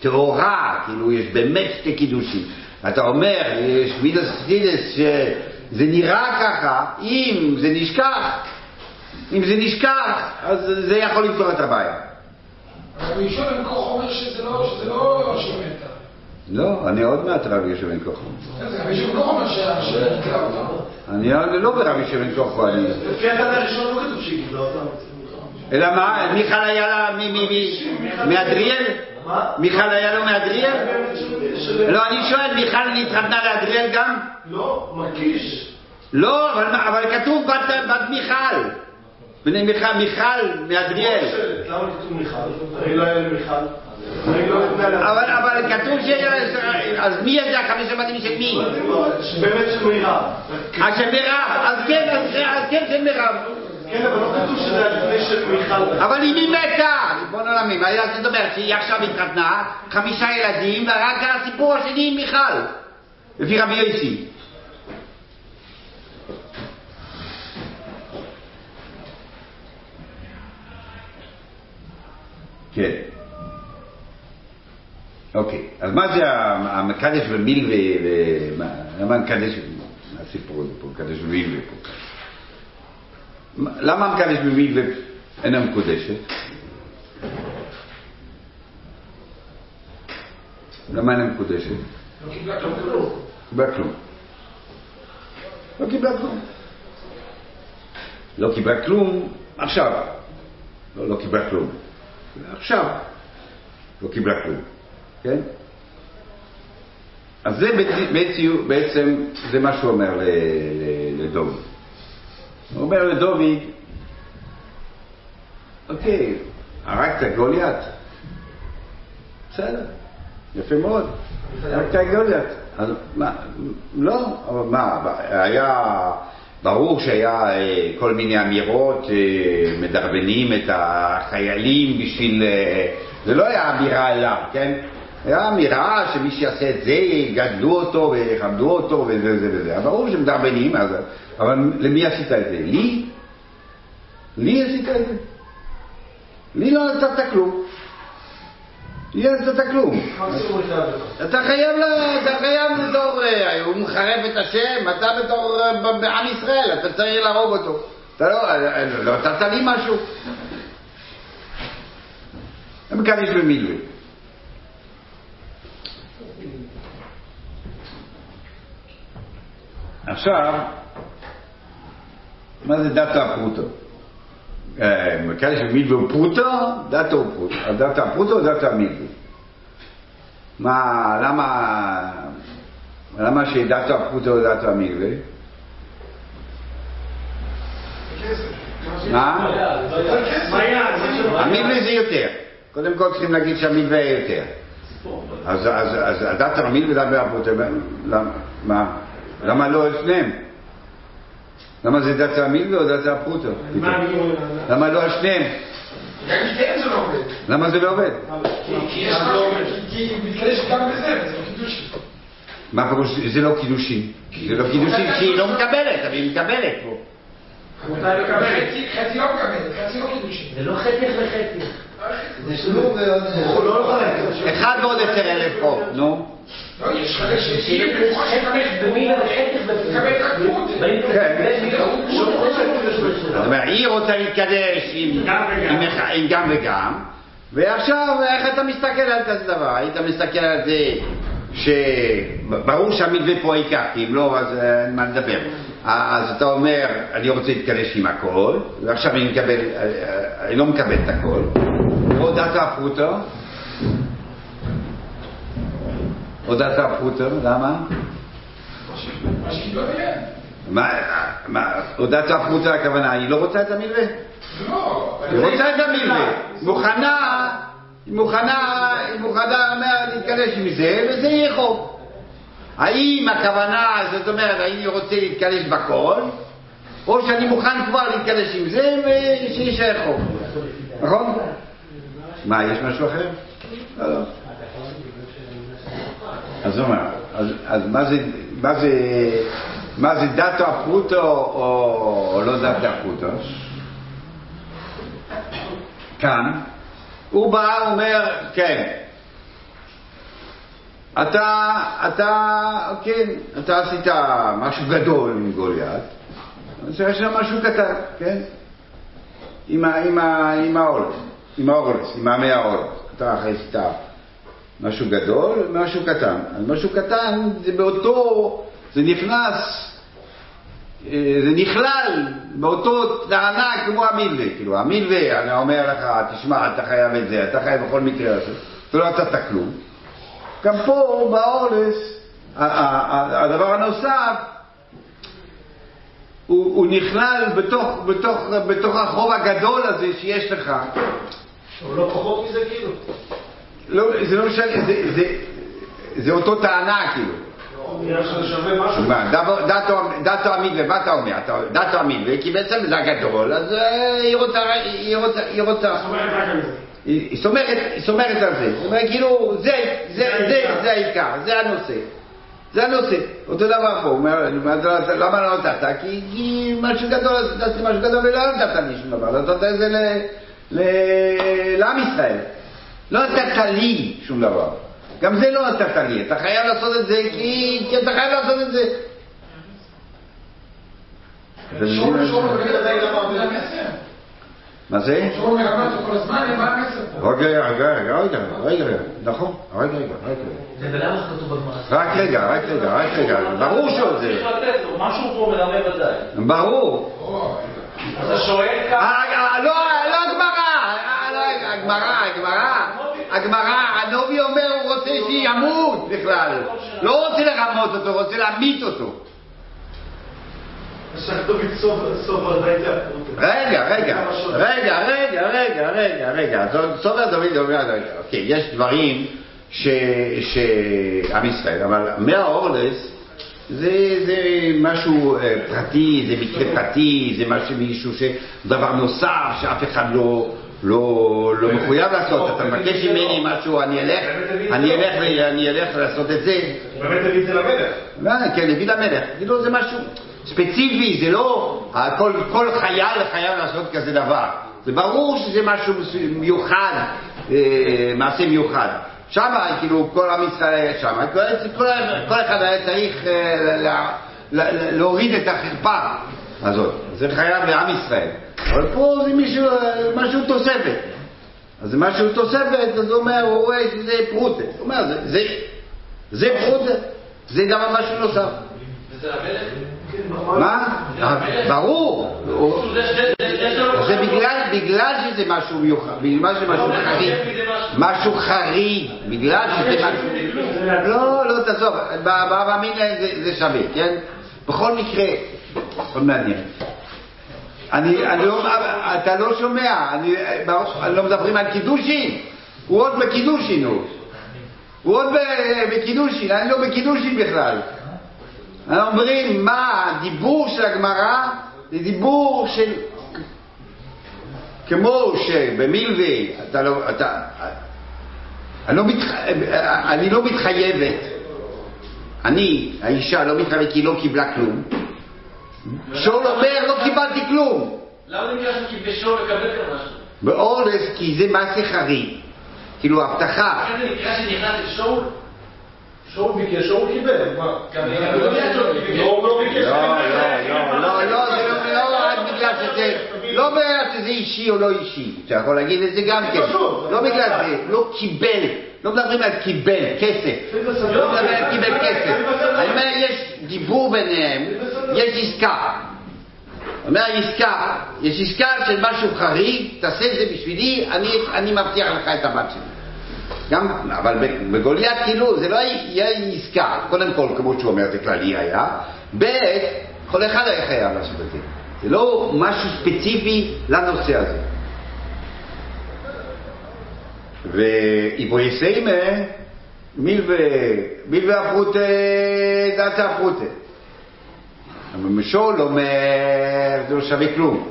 טהורה, כאילו יש באמת שתי קידושים, אתה אומר, יש מידס סידס שזה נראה ככה, אם זה נשכח, אם זה נשכח, אז זה יכול לפתור את הבעיה. אבל ראשון המקור אומר שזה לא, שזה לא. לא, אני עוד מעט רבי בן כוחו. אז רבי אומר שה- שהיא אותה. אני לא ברבי בן כוחו, אני... לפי התנא הראשון לא כתוב שהיא גידלה אותם. אלא מה, מיכל היה לה מאדריאל? מיכל היה לו מאדריאל? לא, אני שואל, מיכל נתחתנה לאדריאל גם? לא, מקיש. לא, אבל, אבל כתוב בת, מיכל. בני מיכל, מיכל מאדריאל. למה כתוב מיכל? הרי לא היה למיכל. לא. אבל, אבל כתוב ש... אז מי זה החמישה בתים של מי? באמת של מירב. אה, של מירב. אז כן, אז כן של מירב. כן, אבל לא כתוב שזה היה לפני של מיכל. אבל אם היא מתה, ריבון עולמים, מה זאת אומרת שהיא עכשיו התחתנה, חמישה ילדים, ורק הסיפור השני עם מיכל, לפי רבי יוסי. כן. אוקיי, אז מה זה המקדש ומילווה, ומה- למה מקדש, מה הסיפור הזה פה, מקדש ומילווה פה? למה המקדש במילווה אינה מקודשת? למה אינה מקודשת? לא קיבלה כלום. קיבלה כלום. לא קיבלה כלום. לא קיבלה כלום עכשיו. לא, לא קיבלה כלום. עכשיו. לא קיבלה כלום. כן? אז זה בעצם- זה מה שהוא אומר ל- ל- לדוד. הוא אומר לדוד, אוקיי, הרגת גוליית. בסדר, יפה מאוד. הרגת גוליית. אז מה, לא, אבל מה, היה ברור שהיה אה, כל מיני אמירות, אה, מדרבנים את החיילים בשביל... אה, זה לא היה אמירה אליו, כן? היה אמירה שמי שיעשה את זה, יגדלו אותו ויכבדו אותו וזה וזה וזה. ברור שמדרבנים, אז... אבל למי עשית את זה? לי? לי עשית את זה? לי לא נתת כלום. יש. מקסימום הוא יחייב לך. אתה חייב, אתה חייב בתור, אה, הוא מחרף את השם, אתה בתור אה, בעם ישראל, אתה צריך להרוג אותו. אתה לא, אה, אה, לא נתת לי משהו. הם מקדיש במילואים. עכשיו, מה זה דתו הפרוטו? אה, במילואים הוא פרוטו, דתו הוא פרוטו. הפרוטו או דתו המילואים? מה, למה, למה הפרוטו או דתו המילואים? מה? יעד? המילווה זה יותר. קודם כל צריכים להגיד שהמילווה יותר. אז, הדת המילווה ודעת הפרוטו, למה, מה? למה לא את שניהם? למה זה דת המילווה או דת הפרוטו? למה לא על שניהם? גם זה לא עובד. למה זה לא עובד? כי מתקדש גם בזה, לא. מה פירוש זה לא קידושין? זה לא קידושין כי היא לא מקבלת, אבל היא מקבלת פה. חצי- חצי לא מקבל, חצי לא קידושין. זה לא כלום ועוד... הוא לא. אחד ועוד עשר אלף פה, נו. לא, יש חלק כן. זאת אומרת, היא רוצה להתקדש עם, גם וגם. ועכשיו איך אתה מסתכל על כזה דבר? היית מסתכל על זה שברור שהמתווה פה העיקר, כי אם לא, אז אה, אין מה לדבר. אז אתה אומר, אני רוצה להתקדש עם הכל, ועכשיו אני מקבל, אה, אה, אני לא מקבל את הכל. או דתא הפרוטו, דתא הפרוטו, למה? מה הודעת הפרוטה הכוונה, היא לא רוצה את המלווה? לא, היא רוצה את המלווה, מוכנה, היא מוכנה, היא מוכנה להתקדש עם זה, וזה יהיה חוק. האם הכוונה, זאת אומרת, האם היא רוצה להתקדש בכל, או שאני מוכן כבר להתקדש עם זה, ושישאר חוק. נכון? מה, יש משהו אחר? לא, לא. אז הוא אומר, אז, אז מה זה, מה זה, מה זה דתו הפרוטו או, או לא דתו הפרוטו? כאן, הוא בא, אומר, כן, אתה, אתה, כן, אתה עשית משהו גדול עם גוליית, אז יש שם משהו קטן, כן? עם, ה, עם, ה, עם עמי האורלס. אתה עשית משהו גדול ומשהו קטן. אז משהו קטן זה באותו, זה נכנס, אה, זה נכלל באותו טענה כמו המילווה. כאילו המילווה, אני אומר לך, תשמע, אתה חייב את זה, אתה חייב בכל מקרה הזה. אתה לא נתת כלום. גם פה באורלס, הדבר הנוסף, הוא, הוא נכלל בתוך, בתוך, בתוך החוב הגדול הזה שיש לך. הוא לא פחות מזה כאילו. לא, זה לא משנה, זה, זה, זה אותו טענה כאילו. דתו- דתו- דתו המילווה, מה אתה אומר? דתו המילווה, כי בעצם זה הגדול, אז אה, היא רוצה, היא רוצה, היא רוצה. היא סומכת על זה. זאת אומרת, כאילו, זה, העיקר, זה הנושא. זה הנושא. אותו דבר פה, הוא אומר, "אתה- למה לא נתת? כי, משהו גדול, עשיתי משהו גדול ולא נתת לי שום דבר, נתת את זה לעם ישראל. לא נתת לי שום דבר. גם זה לא נתת לי, אתה חייב לעשות את זה כי, כי אתה חייב לעשות את זה. מה זה? רגע, רגע, רגע, רגע, רגע, רגע, נכון, רגע, רגע, רגע. רק רגע, רק רגע, רק רגע, ברור שהוא זה. צריך לתת לו, משהו פה מלמד ודאי. ברור. אתה שואל כמה... אה, אה, לא, לא הגמרא, אה, לא, הגמרא, הגמרא, הגמרא, הנובי אומר הוא רוצה שימות בכלל, לא רוצה לרמות אותו, רוצה להמית אותו. תהפכות. רגע, רגע, רגע, רגע, רגע, רגע, רגע, סובר דוד אומר, רגע, אוקיי, יש דברים שעם ישראל, אבל מהאורלס זה, זה משהו אה, פרטי, זה מקרה פרטי, זה משהו מישהו. דבר נוסף שאף אחד לא, לא, לא מחויב לעשות, אתה מבקש ממני משהו, אני אלך, אני אלך, אני אלך לעשות את זה. באמת הביא את זה למלך. אה, כן, הביא למלך. כאילו זה משהו ספציפי, זה לא כל, חייל חייב לעשות כזה דבר. זה ברור שזה משהו מיוחד אה, מעשה מיוחד. שם, כאילו, כל עם ישראל היה שם, כל, אחד היה צריך אה, להוריד את החרפה הזאת. זה חייב לעם ישראל. אבל פה זה מישהו, משהו תוספת. אז זה משהו תוספת, אז הוא אומר, הוא רואה שזה פרוטה. הוא אומר, זה, זה, זה פרוטה, זה דבר משהו נוסף. מה? ברור. זה בגלל, בגלל שזה משהו מיוחד, בגלל שזה משהו חריג, משהו חריג, בגלל שזה משהו... לא, לא, תעזוב, באבא אמינא זה, זה שווה, כן? בכל מקרה, מאוד מעניין. אני, אני לא, אתה לא שומע, אני, לא מדברים על קידושין, הוא עוד בקידושין הוא. הוא עוד בקידושין, אני לא בקידושין בכלל. אנחנו אומרים מה הדיבור של הגמרא זה דיבור של כמו שבמילווי אתה לא, אתה, אני לא, מתח... אני לא מתחייבת, אני, האישה לא מתחייבת כי היא לא קיבלה כלום, שאול אומר לא קיבלתי כלום, למה נקרא כי בשור לקבל כאן משהו? באורלס כי זה מעשה חריג, כאילו הבטחה, לכן זה נקרא שנכנס לשאול? שאול ביקש, שאול קיבל, מה? לא. לא, לא. לא, לא, לא, לא, זה לא, לא רק בגלל שזה, לא בגלל שזה אישי או לא אישי, אתה יכול להגיד את זה גם כן, לא בגלל זה, לא קיבל, לא מדברים על קיבל כסף, לא מדברים על קיבל כסף, אני אומר יש דיבור ביניהם, יש עסקה, אומר עסקה, יש עסקה של משהו חריג, תעשה את זה בשבילי, אני, אני מבטיח לך את הבת שלי. גם, אבל בגוליית כאילו זה לא היה עסקה, קודם כל כמו שהוא אומר זה כללי היה, ב' כל אחד היה חייב לעשות את זה, זה לא משהו ספציפי לנושא הזה. ואיבוי סיימה, מילווה, מילווה הפרוטה, דאטה הפרוטה. המשול אומר, זה לא שווה כלום.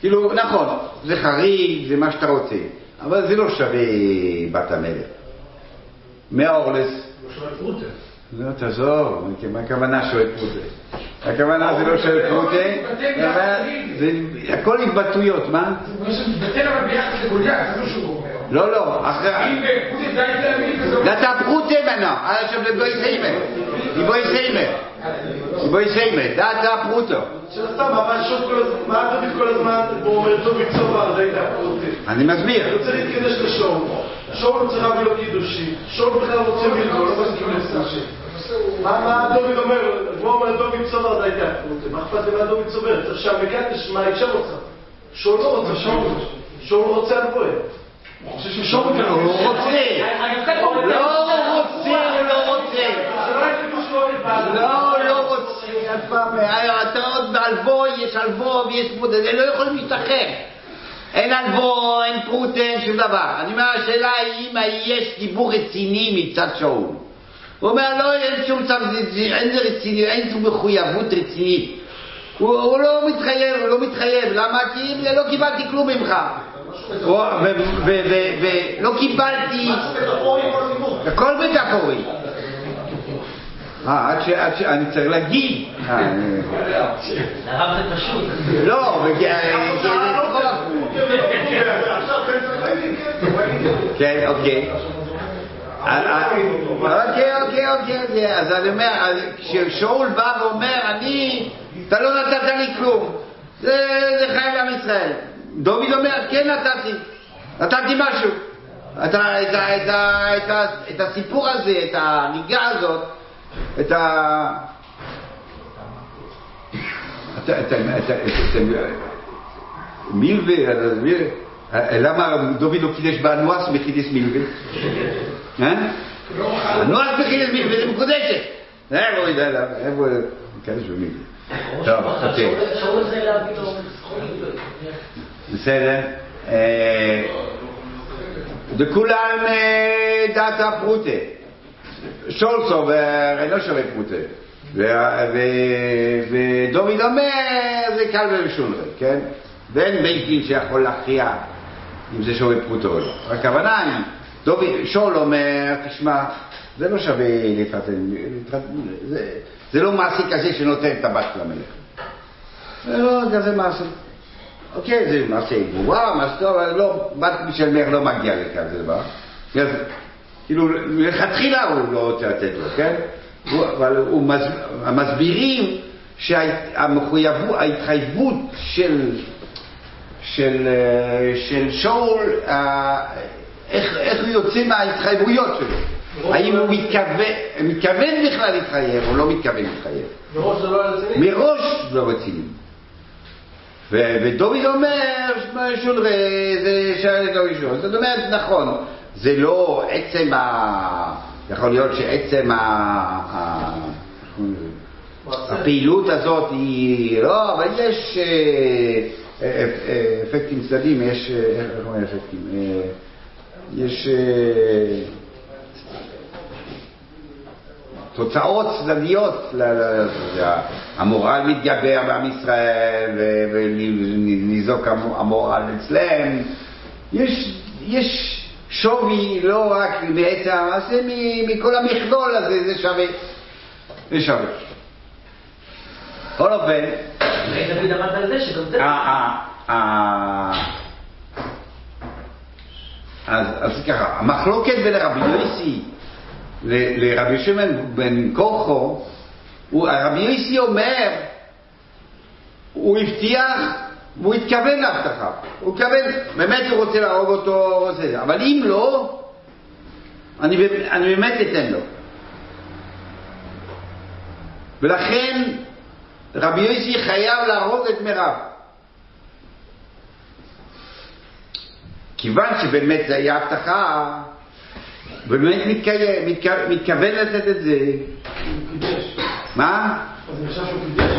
כאילו, נכון, זה חריג, זה מה שאתה רוצה, אבל זה לא שווה בת המלך. מהאורלס, לא שווה פרוטה. לא, תעזוב, מה הכוונה שואל פרוטה? הכוונה זה לא שואל פרוטה, זה הכל התבטאויות, מה? זה אומר שמתבטל אבל ביחס לגוליית, זה מה שהוא אומר. לא, לא, אחרי... אם פרוטה די להאמין וזה... דאטה פרוטה מנה, עכשיו לבוי סיימה, לבוי סיימה, לבוי סיימה, דאטה פרוטו. של סתם, אבל שוב כל הזמן, מה דוד כל הזמן, הוא אומר, טוב יצובר, זה הייתה פרוטה. אני מסביר. הוא רוצה להתקדש לשאול. שאול צריך להביא לו קידושי. שאול בכלל רוצה מלגו, לא מסכים לסשי. מה מה דוד אומר? הוא אומר, דוד צובר זה הייתה פרוטה. מה אכפת לי מה דוד צובר? צריך שהמקדש, מה האישה רוצה? שאול לא רוצה, שאול רוצה על פועל. הוא חושב ששאול הוא רוצה, רוצה, לא רוצה. זה לא לא רוצה, אתה עוד באלבו, יש אלבו ויש פרוטה, הם לא יכולים להשתחרר. אין אלבו, אין פרוטה, אין שום דבר. אני אומר, השאלה היא אם יש דיבור רציני מצד שאול. הוא אומר, לא, אין שום צו, אין זה רציני, אין שום מחויבות רצינית. הוא, הוא לא מתחייב, הוא לא מתחייב, למה? כי לא קיבלתי כלום ממך. הוא- ו- ו- ו- ולא קיבלתי, הכל מטאפורי. אה, עד ש... עד ש... אני צריך להגיד. אה, אני- הרב זה פשוט. לא, וכי- כן, אוקיי. אה, אה, אוקיי, אוקיי, אוקיי, אוקיי. אז אני אומר, כששאול בא ואומר, אני, אתה לא נתת לי כלום. זה חייב לעם ישראל. דוד אומר, כן נתתי. נתתי משהו. את הסיפור הזה, את הנהיגה הזאת, את ה... אתה, אתה, אתה, אתה, מילווה, אתה מבין? למה דוד לא קידש באנואס וקידש מילווה? אה? אנואס וקידש מילווה, זה מקודשת. איפה הוא יודע, למה? איפה... קידש במילווה. טוב, אוקיי. שאול רוצה להביא לו זכויות. בסדר. אה, וכולם אה, דאטה פרוטה. שול סובר אינו שווה פרוטה. ו- ו- ודוד אומר זה קל ומשולרי, כן? ואין בית דין שיכול להכריע אם זה שווה פרוטה או לא. הכוונה היא, דוד, שול אומר, תשמע, זה לא שווה להתחתן, זה, זה לא מעשי כזה שנותן את הבת למלך. זה לא כזה מעשי. אוקיי, זה מעשה גבורה, מעשה טוב, אבל לא, בת של מלך לא מגיע לכזה דבר. כאילו, מלכתחילה הוא לא רוצה לתת לו, כן? הוא, אבל הוא מס, מסבירים שהמחויבות, ההתחייבות של, של, אה, של שאול, אה, איך, איך הוא יוצא מההתחייבויות שלו. האם הוא מתכוון, מתכוון בכלל להתחייב או לא מתכוון להתחייב. מראש זה לא רציני? מראש לא רציני. ודוד אומר, שולרה, זה שייך לראשון. זאת אומרת, נכון, זה לא עצם ה... יכול להיות שעצם ה... הפעילות הזאת היא... לא, אבל יש אה, אה, אה, אפקטים צדדיים, יש... איך אומרים אפקטים? יש... תוצאות צדדיות, המורל מתגבר בעם ישראל וניזוק המו- המורל אצלם. יש, יש שווי לא רק מעצם המעשה, מכל המכלול הזה, זה שווה. זה שווה. בכל אופן, דוד עמד על זה שגם זה... ה- ה- ה- אז, ככה, המחלוקת בין רבי יוסי לרבי שמעון בן כוחו, הוא- רבי יוסי אומר, הוא הבטיח והוא התכוון להבטחה. הוא התכוון, באמת הוא רוצה להרוג אותו, רוצה זה. אבל אם לא, אני, אני באמת אתן לו. ולכן רבי יוסי חייב להרוג את מירב. כיוון שבאמת זה היה הבטחה, באמת מתקיים, מתכו- מתכוון לתת את זה. מה? אז אני חושב שהוא קידש.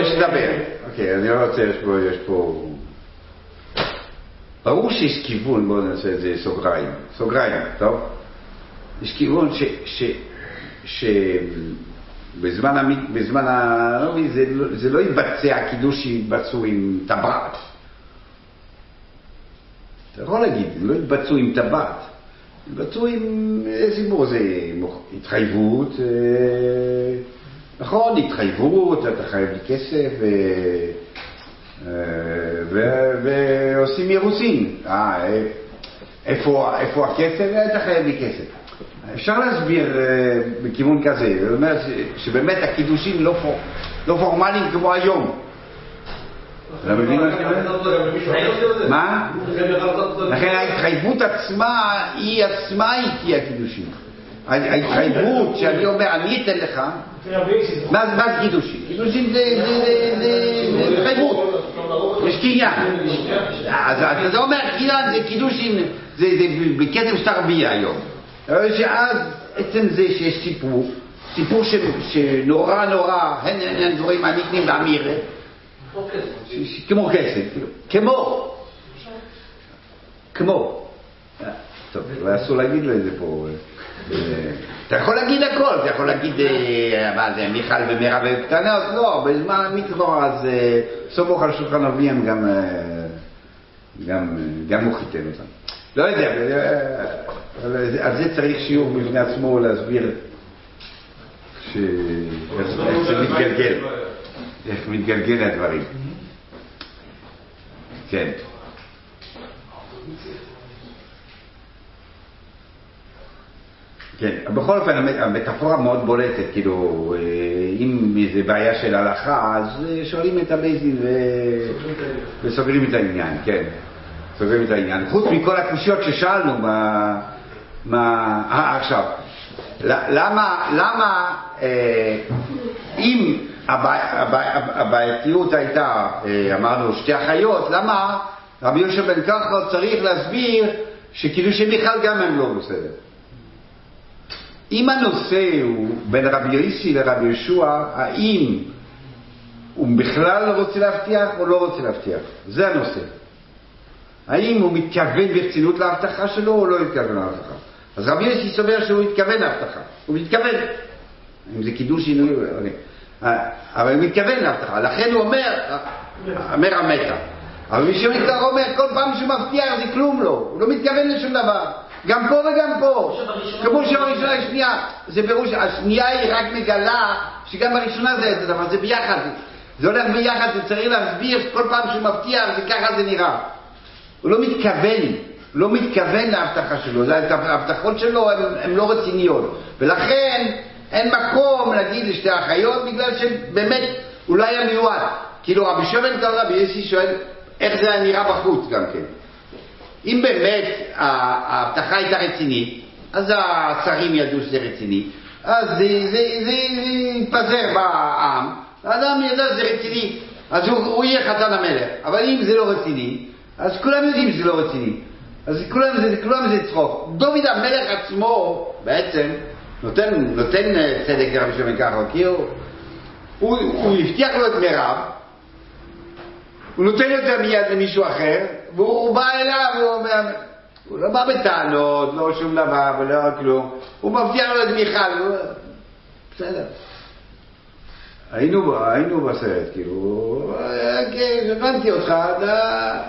יש לדבר. אוקיי, אני לא רוצה, יש פה. ברור שיש כיוון, בואו נעשה את זה סוגריים. סוגריים, טוב? יש כיוון ש... ש... ש... בזמן, המ... בזמן הנובי זה, לא- זה לא יתבצע, הקידוש שיתבצעו עם טבעת. אתה יכול להגיד, לא יתבצעו עם טבעת, יתבצעו עם איזה סיפור, זה התחייבות, אה, נכון, התחייבות, אתה חייב לי כסף. אה, ועושים אירוסין. אה, אה, איפה, הכסף? אתה חייב לי כסף. אפשר להסביר אה, בכיוון כזה, זאת אומרת שבאמת הקידושים לא, לא פורמליים כמו היום. אתה מבין מה שאני אומר? מה? לכן ההתחייבות עצמה, היא עצמה היא תהיה קידושין. ההתחייבות שאני אומר, אני אתן לך, מה זה קידושין? קידושין זה- התחייבות, יש קניין. אז אתה אומר, קניין זה קידושין, זה בקצב של תרבייה היום. שאז עצם זה שיש סיפור, סיפור שנורא נורא, הן דברים הנקנים באמירה, כמו כסף, כאילו, כמו, כמו. אה, טוב, אסור להגיד לו את זה פה. אה, אתה יכול להגיד הכל, אתה יכול להגיד, אה, מה זה, מיכל ומירב קטנות, לא, בזמן המקרו, אז אה, סמוך על שולחן אביהם גם, אה, גם, אה, גם הוא חיתן אותם. לא יודע, אה, על זה צריך שיעור בפני עצמו להסביר ש- איך איך זה מתגלגל, איך מתגלגל הדברים. כן. כן, בכל אופן המטאפורה מאוד בולטת, כאילו, אה, אם איזה בעיה של הלכה, אז אה, שואלים את הבייזין ו... וסוגרים את העניין, כן, סוגרים את העניין. חוץ מכל הקושיות ששאלנו, מה... מה... אה, עכשיו, למה, למה אה, אם הבע- הבע- הבעייתיות הייתה, אה, אמרנו, שתי אחיות, למה רבי יהושע בן כחל צריך להסביר שקידושי מיכל גם הם לא בסדר? אם הנושא הוא בין רבי יוסי לרבי יהושע, האם הוא בכלל לא רוצה להבטיח או לא רוצה להבטיח? זה הנושא. האם הוא מתכוון ברצינות להבטחה שלו או לא מתכוון להבטחה? אז רבי יוסי סובר שהוא מתכוון להבטחה. הוא מתכוון. אם זה קידוש שינוי. אה, אבל הוא מתכוון להבטחה. לכן הוא אומר, אומר המתה. אבל מי שמתכוון אומר, כל פעם שהוא מבטיח זה כלום לא. הוא לא מתכוון לשום דבר. גם פה וגם פה. כמו שבראשונה יש שנייה. זה פירוש, השנייה היא רק מגלה שגם בראשונה זה את הדבר, זה ביחד. זה הולך ביחד, זה צריך להסביר כל פעם שהוא מבטיח, זה ככה זה נראה. הוא לא מתכוון, לא מתכוון להבטחה שלו, ההבטחות שלו הן לא רציניות. ולכן אין מקום להגיד לשתי האחיות, בגלל שבאמת הוא לא היה מיועד. כאילו רבי שמן קרא רבי יוסי שואל איך זה היה נראה בחוץ גם כן. אם באמת ההבטחה הייתה רצינית, אז השרים ידעו שזה רציני, אז זה, זה, זה, זה יתפזר בעם, האדם ידע שזה רציני, אז הוא, הוא יהיה חתן המלך. אבל אם זה לא רציני, אז כולם יודעים שזה לא רציני. אז כולם זה, כולם זה צחוק. דוד המלך עצמו בעצם נותן, נותן אה, צדק לרבי שמעון ככה, כי הוא, הוא, הוא הבטיח לו את מירב, הוא נותן זה מיד למישהו אחר, והוא בא אליו, הוא אומר, הוא לא בא בטענות, לא שום דבר ולא כלום, הוא מבטיח לו את מיכל, הוא... בסדר. היינו, היינו בסרט, כאילו, כן, הבנתי אותך, אתה,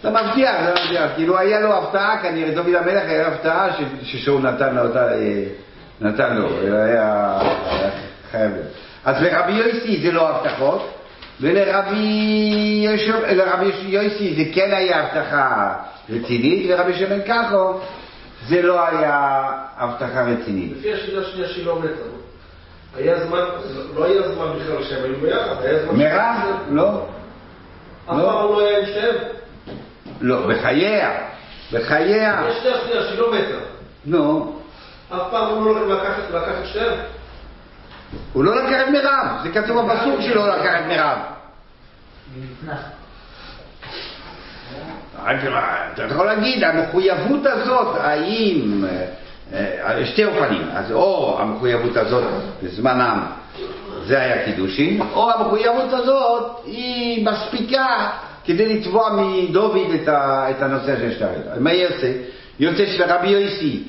אתה מבטיח, אתה מבטיח, כאילו היה לו הפתעה, כנראה דוד המלך היה לו הפתעה ש- ששאול נתן לו אה, נתן לו, היה, חייב. אז לרבי יוסי זה לא הבטחות, ולרבי יוסי זה כן היה הבטחה רצינית, לרבי שמן כחו זה לא היה הבטחה רצינית. לפי השאלה השנייה שהיא לא מתה. היה זמן, לא היה זמן בכלל שהם היו ביחד, היה זמן... מירב? לא. אף פעם לא. לא היה עם שניהם. לא, בחייה. בחייה. יש שנייה שנייה שהיא לא מתה. נו. אף פעם הוא לא לקח את- לקח את שניהם. הוא לא לקח את מירב, זה כתוב בפסוק שלו לא לקח את מירב. נתנס. אתה יכול להגיד, המחויבות הזאת, האם, אה, אה, שתי אופנים, אז או המחויבות הזאת בזמנם זה היה קידושין, או המחויבות הזאת היא מספיקה כדי לתבוע מדוד את, הנושא של הרגע. מה יוצא? יוצא שלרבי יוסי,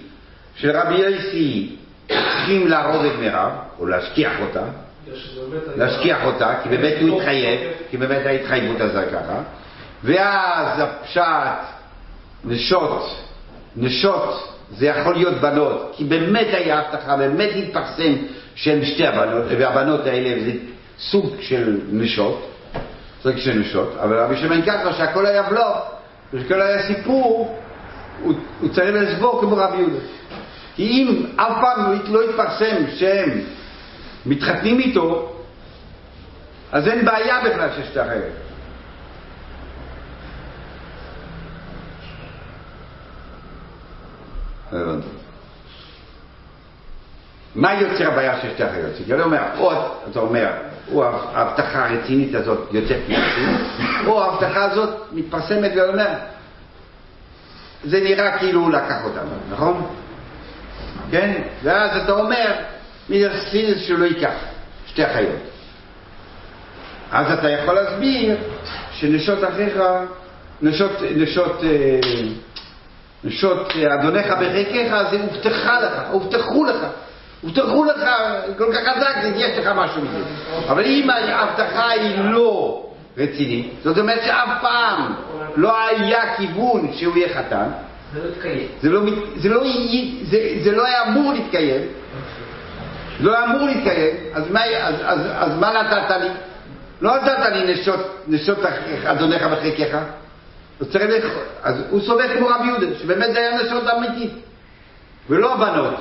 שלרבי יוסי צריכים להרוג את מירב, או להשכיח אותה, להשכיח אותה, כי באמת הוא התחייב, כי באמת ההתחייבות הזה ככה, ואז הפשט, נשות, נשות, זה יכול להיות בנות, כי באמת היה הבטחה, באמת התפרסם שהן שתי הבנות, והבנות האלה זה סוג של נשות, סוג של נשות, אבל רבי שמעון ככה שהכל היה בלוף, ושהכל היה סיפור, הוא, הוא צריך לסבור כמו רבי יהודה. כי אם אף פעם לא התפרסם שהם מתחתנים איתו, אז אין בעיה בכלל שיש את הבנתי. מה יוצר הבעיה שיש שתי אחיות? כי אני אומר, או אתה אומר, או ההבטחה הרצינית הזאת יוצאת מרצין, או ההבטחה הזאת מתפרסמת ואני זה נראה כאילו הוא לקח אותנו, נכון? כן? ואז אתה אומר, מלכתחילה שלא ייקח, שתי אחיות. אז אתה יכול להסביר שנשות אחיך, נשות, נשות, אה, נשות אדוניך בחלקך, זה הובטחה לך, הובטחו לך. הובטחו לך כל כך חזק, יש לך משהו מזה. אבל אם ההבטחה היא לא רצינית, זאת אומרת שאף פעם לא היה כיוון שהוא יהיה חתן, זה לא התקיים. זה לא, זה לא, זה, זה לא היה אמור להתקיים, לא היה אמור להתקיים, אז מה, אז, אז, אז מה נתת לי? לא נתת לי נשות, נשות אדוניך וחלקך. אז. אז הוא סובר כמו רבי יהודה, שבאמת זה היה נשות אמיתית, ולא הבנות.